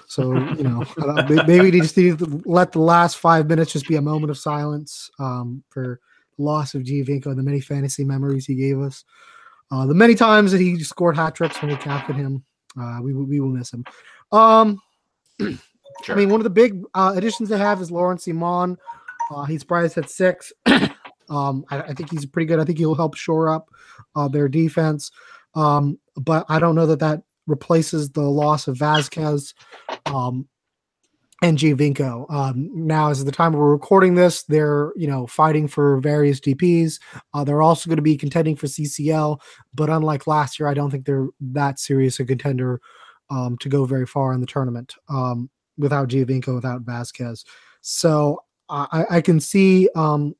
So, you know, maybe we just need to let the last five minutes just be a moment of silence um, for the loss of Giovinco and the many fantasy memories he gave us. Uh, the many times that he scored hat tricks when we captained him. Uh, we, will- we will miss him. Um, I mean, one of the big uh, additions they have is Laurent Ciman. Uh, he's priced at six. um, I, I think he's pretty good. I think he'll help shore up uh, their defense. Um, but I don't know that that replaces the loss of Vasquez um, and Giovinco. Um, now, as the time we're recording this, they're you know fighting for various DPS. Uh, they're also going to be contending for CCL, but unlike last year, I don't think they're that serious a contender um, to go very far in the tournament um, without Giovinco, without Vasquez. So I, I can see um,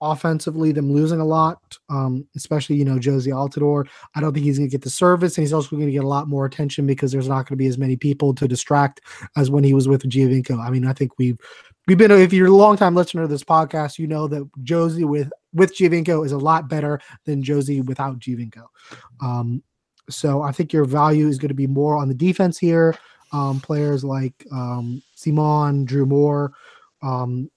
offensively, them losing a lot, um, especially you know Jozy Altidore. I don't think he's going to get the service, and he's also going to get a lot more attention because there's not going to be as many people to distract as when he was with Giovinco. I mean, I think we've we've been if you're a long time listener to this podcast, you know that Jozy with with Giovinco is a lot better than Jozy without Giovinco. Um, so I think your value is going to be more on the defense here. Um, players like um, Ciman, Drew Moor, um,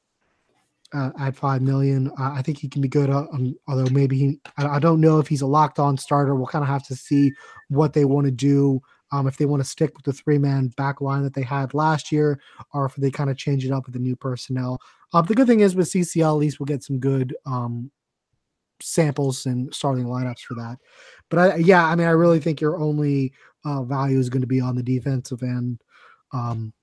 uh, at five million. Uh, I think he can be good. Uh, um, although maybe he, I, I, don't know if he's a locked on starter. We'll kind of have to see what they want to do. Um, if they want to stick with the three man back line that they had last year, or if they kind of change it up with the new personnel. Uh, the good thing is with CCL, at least we'll get some good um, samples and starting lineups for that. But I, yeah, I mean, I really think your only uh, value is going to be on the defensive end. Um,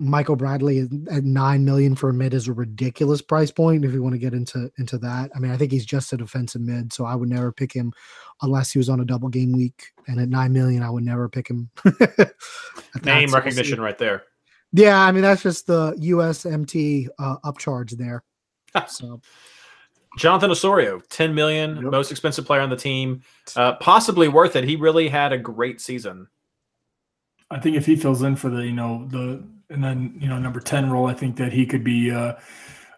Michael Bradley at nine million for a mid is a ridiculous price point. If you want to get into into that, I mean, I think he's just a defensive mid, so I would never pick him unless he was on a double game week. And at nine million, I would never pick him. Name recognition right there. Yeah, I mean that's just the USMT uh, upcharge there. so. Jonathan Osorio, 10 million, yep. most expensive player on the team. Uh, possibly worth it. He really had a great season. I think if he fills in for the, you know, the and then you know number 10 role i think that he could be uh,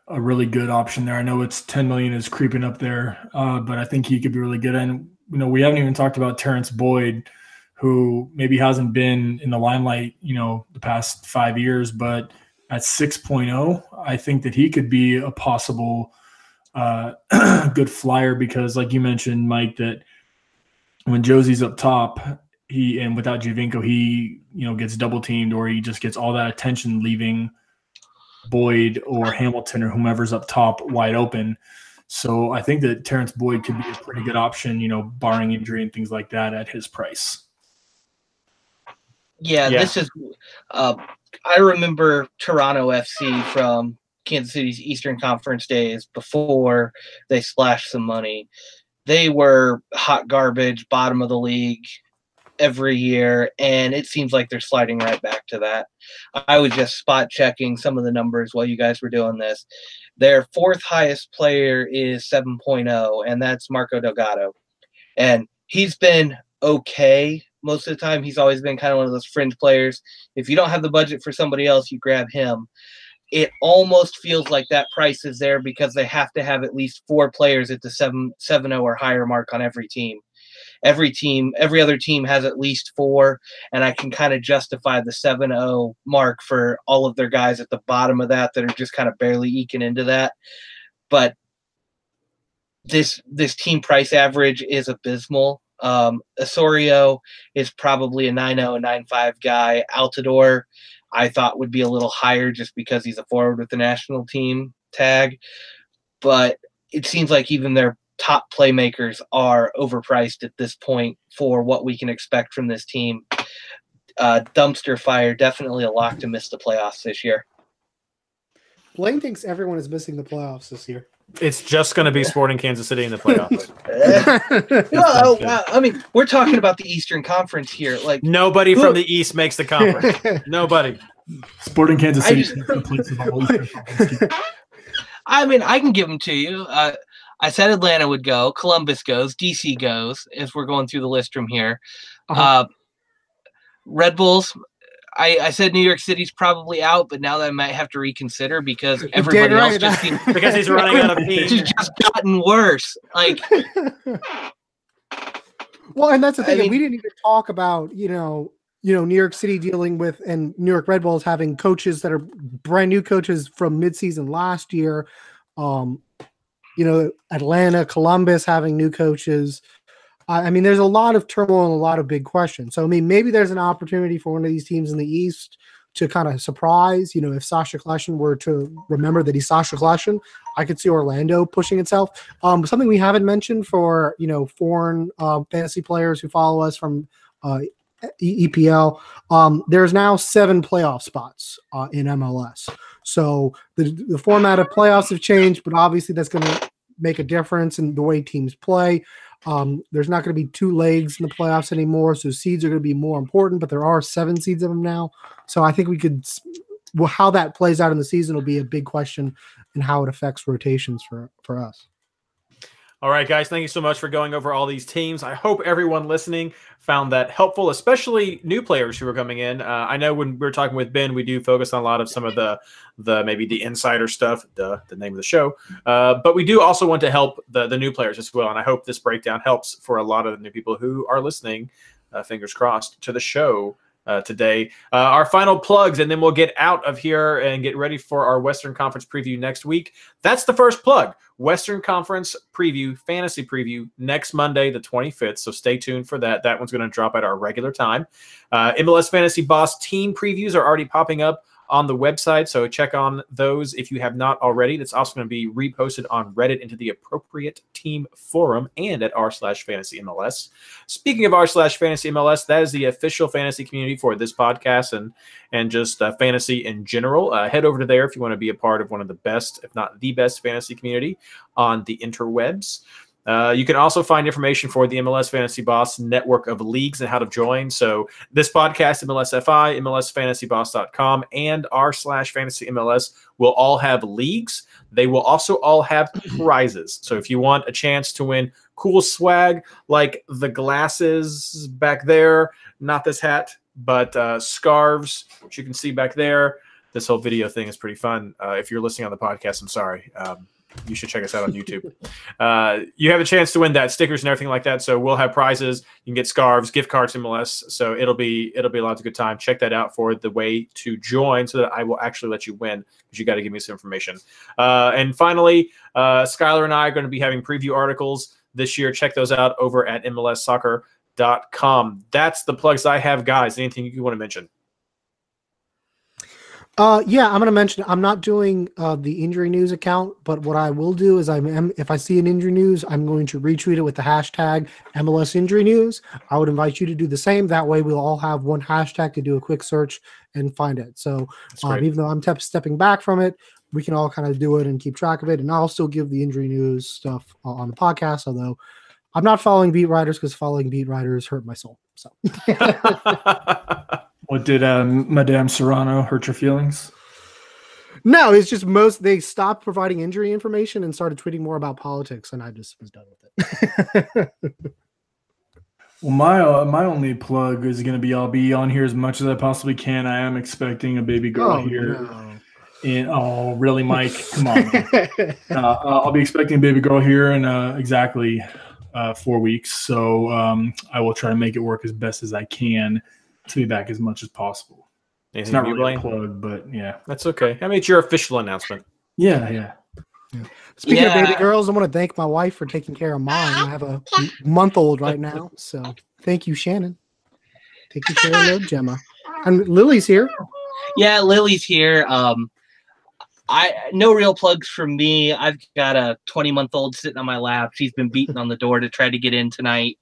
a really good option there. I know it's 10 million is creeping up there uh, but i think he could be really good. And you know we haven't even talked about terrence boyd who maybe hasn't been in the limelight you know the past five years but at 6.0 i think that he could be a possible uh, good flyer because like you mentioned mike that when josie's up top he and without Giovinco, he you know gets double teamed or he just gets all that attention, leaving Boyd or Hamilton or whomever's up top wide open. So I think that Terrence Boyd could be a pretty good option, you know, barring injury and things like that at his price. Yeah, yeah. this is. Uh, I remember Toronto FC from Kansas City's Eastern Conference days before they splashed some money. They were hot garbage, bottom of the league every year, and it seems like they're sliding right back to that. I was just spot checking some of the numbers while you guys were doing this. Their fourth highest player is 7.0, and that's Marco Delgado. And he's been okay most of the time. He's always been kind of one of those fringe players. If you don't have the budget for somebody else, you grab him. It almost feels like that price is there because they have to have at least four players at the 7 7 or higher mark on every team every team, every other team has at least four, and I can kind of justify the 7-0 mark for all of their guys at the bottom of that that are just kind of barely eking into that. But this this team price average is abysmal. Um, Osorio is probably a 9-0, 9-5 guy. Altidore, I thought would be a little higher just because he's a forward with the national team tag. But it seems like even their top playmakers are overpriced at this point for what we can expect from this team. Uh, dumpster fire, definitely a lock to miss the playoffs this year. Blaine thinks everyone is missing the playoffs this year. It's just going to be Sporting Kansas City in the playoffs. well, uh, I mean, we're talking about the Eastern Conference here. Like nobody from the East makes the conference. nobody. Sporting Kansas City. Just, I mean, I can give them to you. Uh, I said Atlanta would go, Columbus goes, DC goes, as we're going through the list from here. Uh-huh. Uh, Red Bulls, I, I, said New York City's probably out, but now that I might have to reconsider because everybody else just seems, because he's running out of It's just gotten worse. Like, well, and that's the thing. I mean, we didn't even talk about you know you know New York City dealing with and New York Red Bulls having coaches that are brand new coaches from midseason last year. Um, you know, Atlanta, Columbus having new coaches. I mean, there's a lot of turmoil and a lot of big questions. So, I mean, maybe there's an opportunity for one of these teams in the East to kind of surprise. You know, if Sasha Kljestan were to remember that he's Sasha Kljestan, I could see Orlando pushing itself. Um, something we haven't mentioned for you know foreign uh, fantasy players who follow us from uh, EPL. Um, there's now seven playoff spots uh, in MLS. So the, the format of playoffs have changed, but obviously that's going to make a difference in the way teams play. Um, there's not going to be two legs in the playoffs anymore, so seeds are going to be more important. But there are seven seeds of them now, so I think we could well, how that plays out in the season will be a big question and how it affects rotations for for us. All right, guys, thank you so much for going over all these teams. I hope everyone listening found that helpful, especially new players who are coming in. Uh, I know when we are talking with Ben, we do focus on a lot of some of the the maybe the insider stuff, duh, the name of the show. Uh, but we do also want to help the the new players as well, and I hope this breakdown helps for a lot of the new people who are listening. Uh, fingers crossed to the show uh, today. Uh, our final plugs, and then we'll get out of here and get ready for our Western Conference preview next week. That's the first plug. Western Conference preview, fantasy preview next Monday, the 25th. So stay tuned for that. That one's going to drop at our regular time. Uh, MLS Fantasy Boss team previews are already popping up on the website. So check on those if you have not already. That's also going to be reposted on Reddit into the appropriate team forum and at r slash fantasy MLS. Speaking of r slash fantasy MLS, that is the official fantasy community for this podcast and and just uh, fantasy in general. Uh, head over to there if you want to be a part of one of the best, if not the best, fantasy community on the interwebs. Uh, you can also find information for the MLS Fantasy Boss network of leagues and how to join. So this podcast, MLSFI, MLSFantasyBoss.com, and r slash fantasy MLS will all have leagues. They will also all have prizes. So if you want a chance to win cool swag like the glasses back there, not this hat, but uh, scarves, which you can see back there. This whole video thing is pretty fun. Uh, if you're listening on the podcast, I'm sorry. Um, you should check us out on YouTube. uh, you have a chance to win that stickers and everything like that. So we'll have prizes. You can get scarves, gift cards, MLS. So it'll be it'll be a lot of good time. Check that out for the way to join, so that I will actually let you win because you got to give me some information. Uh, and finally, uh, Skylar and I are going to be having preview articles this year. Check those out over at MLSsoccer.com. That's the plugs I have, guys. Anything you want to mention? Uh, yeah, I'm gonna mention. I'm not doing uh, the injury news account, but what I will do is I'm if I see an injury news, I'm going to retweet it with the hashtag MLS injury news. I would invite you to do the same. That way, we'll all have one hashtag to do a quick search and find it. So um, even though I'm te- stepping back from it, we can all kind of do it and keep track of it. And I'll still give the injury news stuff on the podcast, although I'm not following beat writers because following beat writers hurt my soul. So. What did um, Madame Serrano hurt your feelings? No, it's just most they stopped providing injury information and started tweeting more about politics, and I just was done with it. well, my uh, my only plug is going to be I'll be on here as much as I possibly can. I am expecting a baby girl Oh, here. no. In, oh, really, Mike? Come on. uh, I'll be expecting a baby girl here in uh, exactly uh, four weeks. So um, I will try to make it work as best as I can to be back as much as possible. it's not you, really a plug, but yeah. That's okay. I mean, it's your official announcement. Yeah, yeah. Speaking of baby girls, I want to thank my wife for taking care of mine. I have a month old right now, so thank you, Shannon. Taking care of little Gemma. And Lily's here. Yeah, Lily's here. Um, I no real plugs from me. I've got a 20 month old sitting on my lap. She's been beating on the door to try to get in tonight.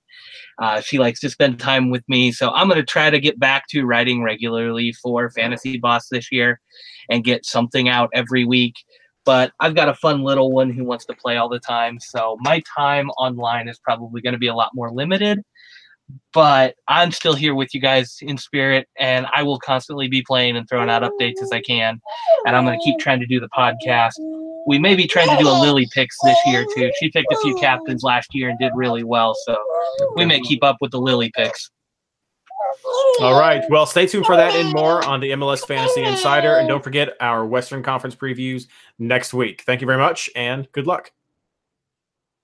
Uh, she likes to spend time with me, so I'm gonna try to get back to writing regularly for Fantasy Boss this year, and get something out every week. But I've got a fun little one who wants to play all the time, so my time online is probably going to be a lot more limited but I'm still here with you guys in spirit, and I will constantly be playing and throwing out updates as I can. And I'm going to keep trying to do the podcast. We may be trying to do a Lily picks this year too. She picked a few captains last year and did really well, so we may keep up with the Lily picks. All right. Well, stay tuned for that and more on the MLS Fantasy Insider. And don't forget our Western Conference previews next week. Thank you very much and good luck.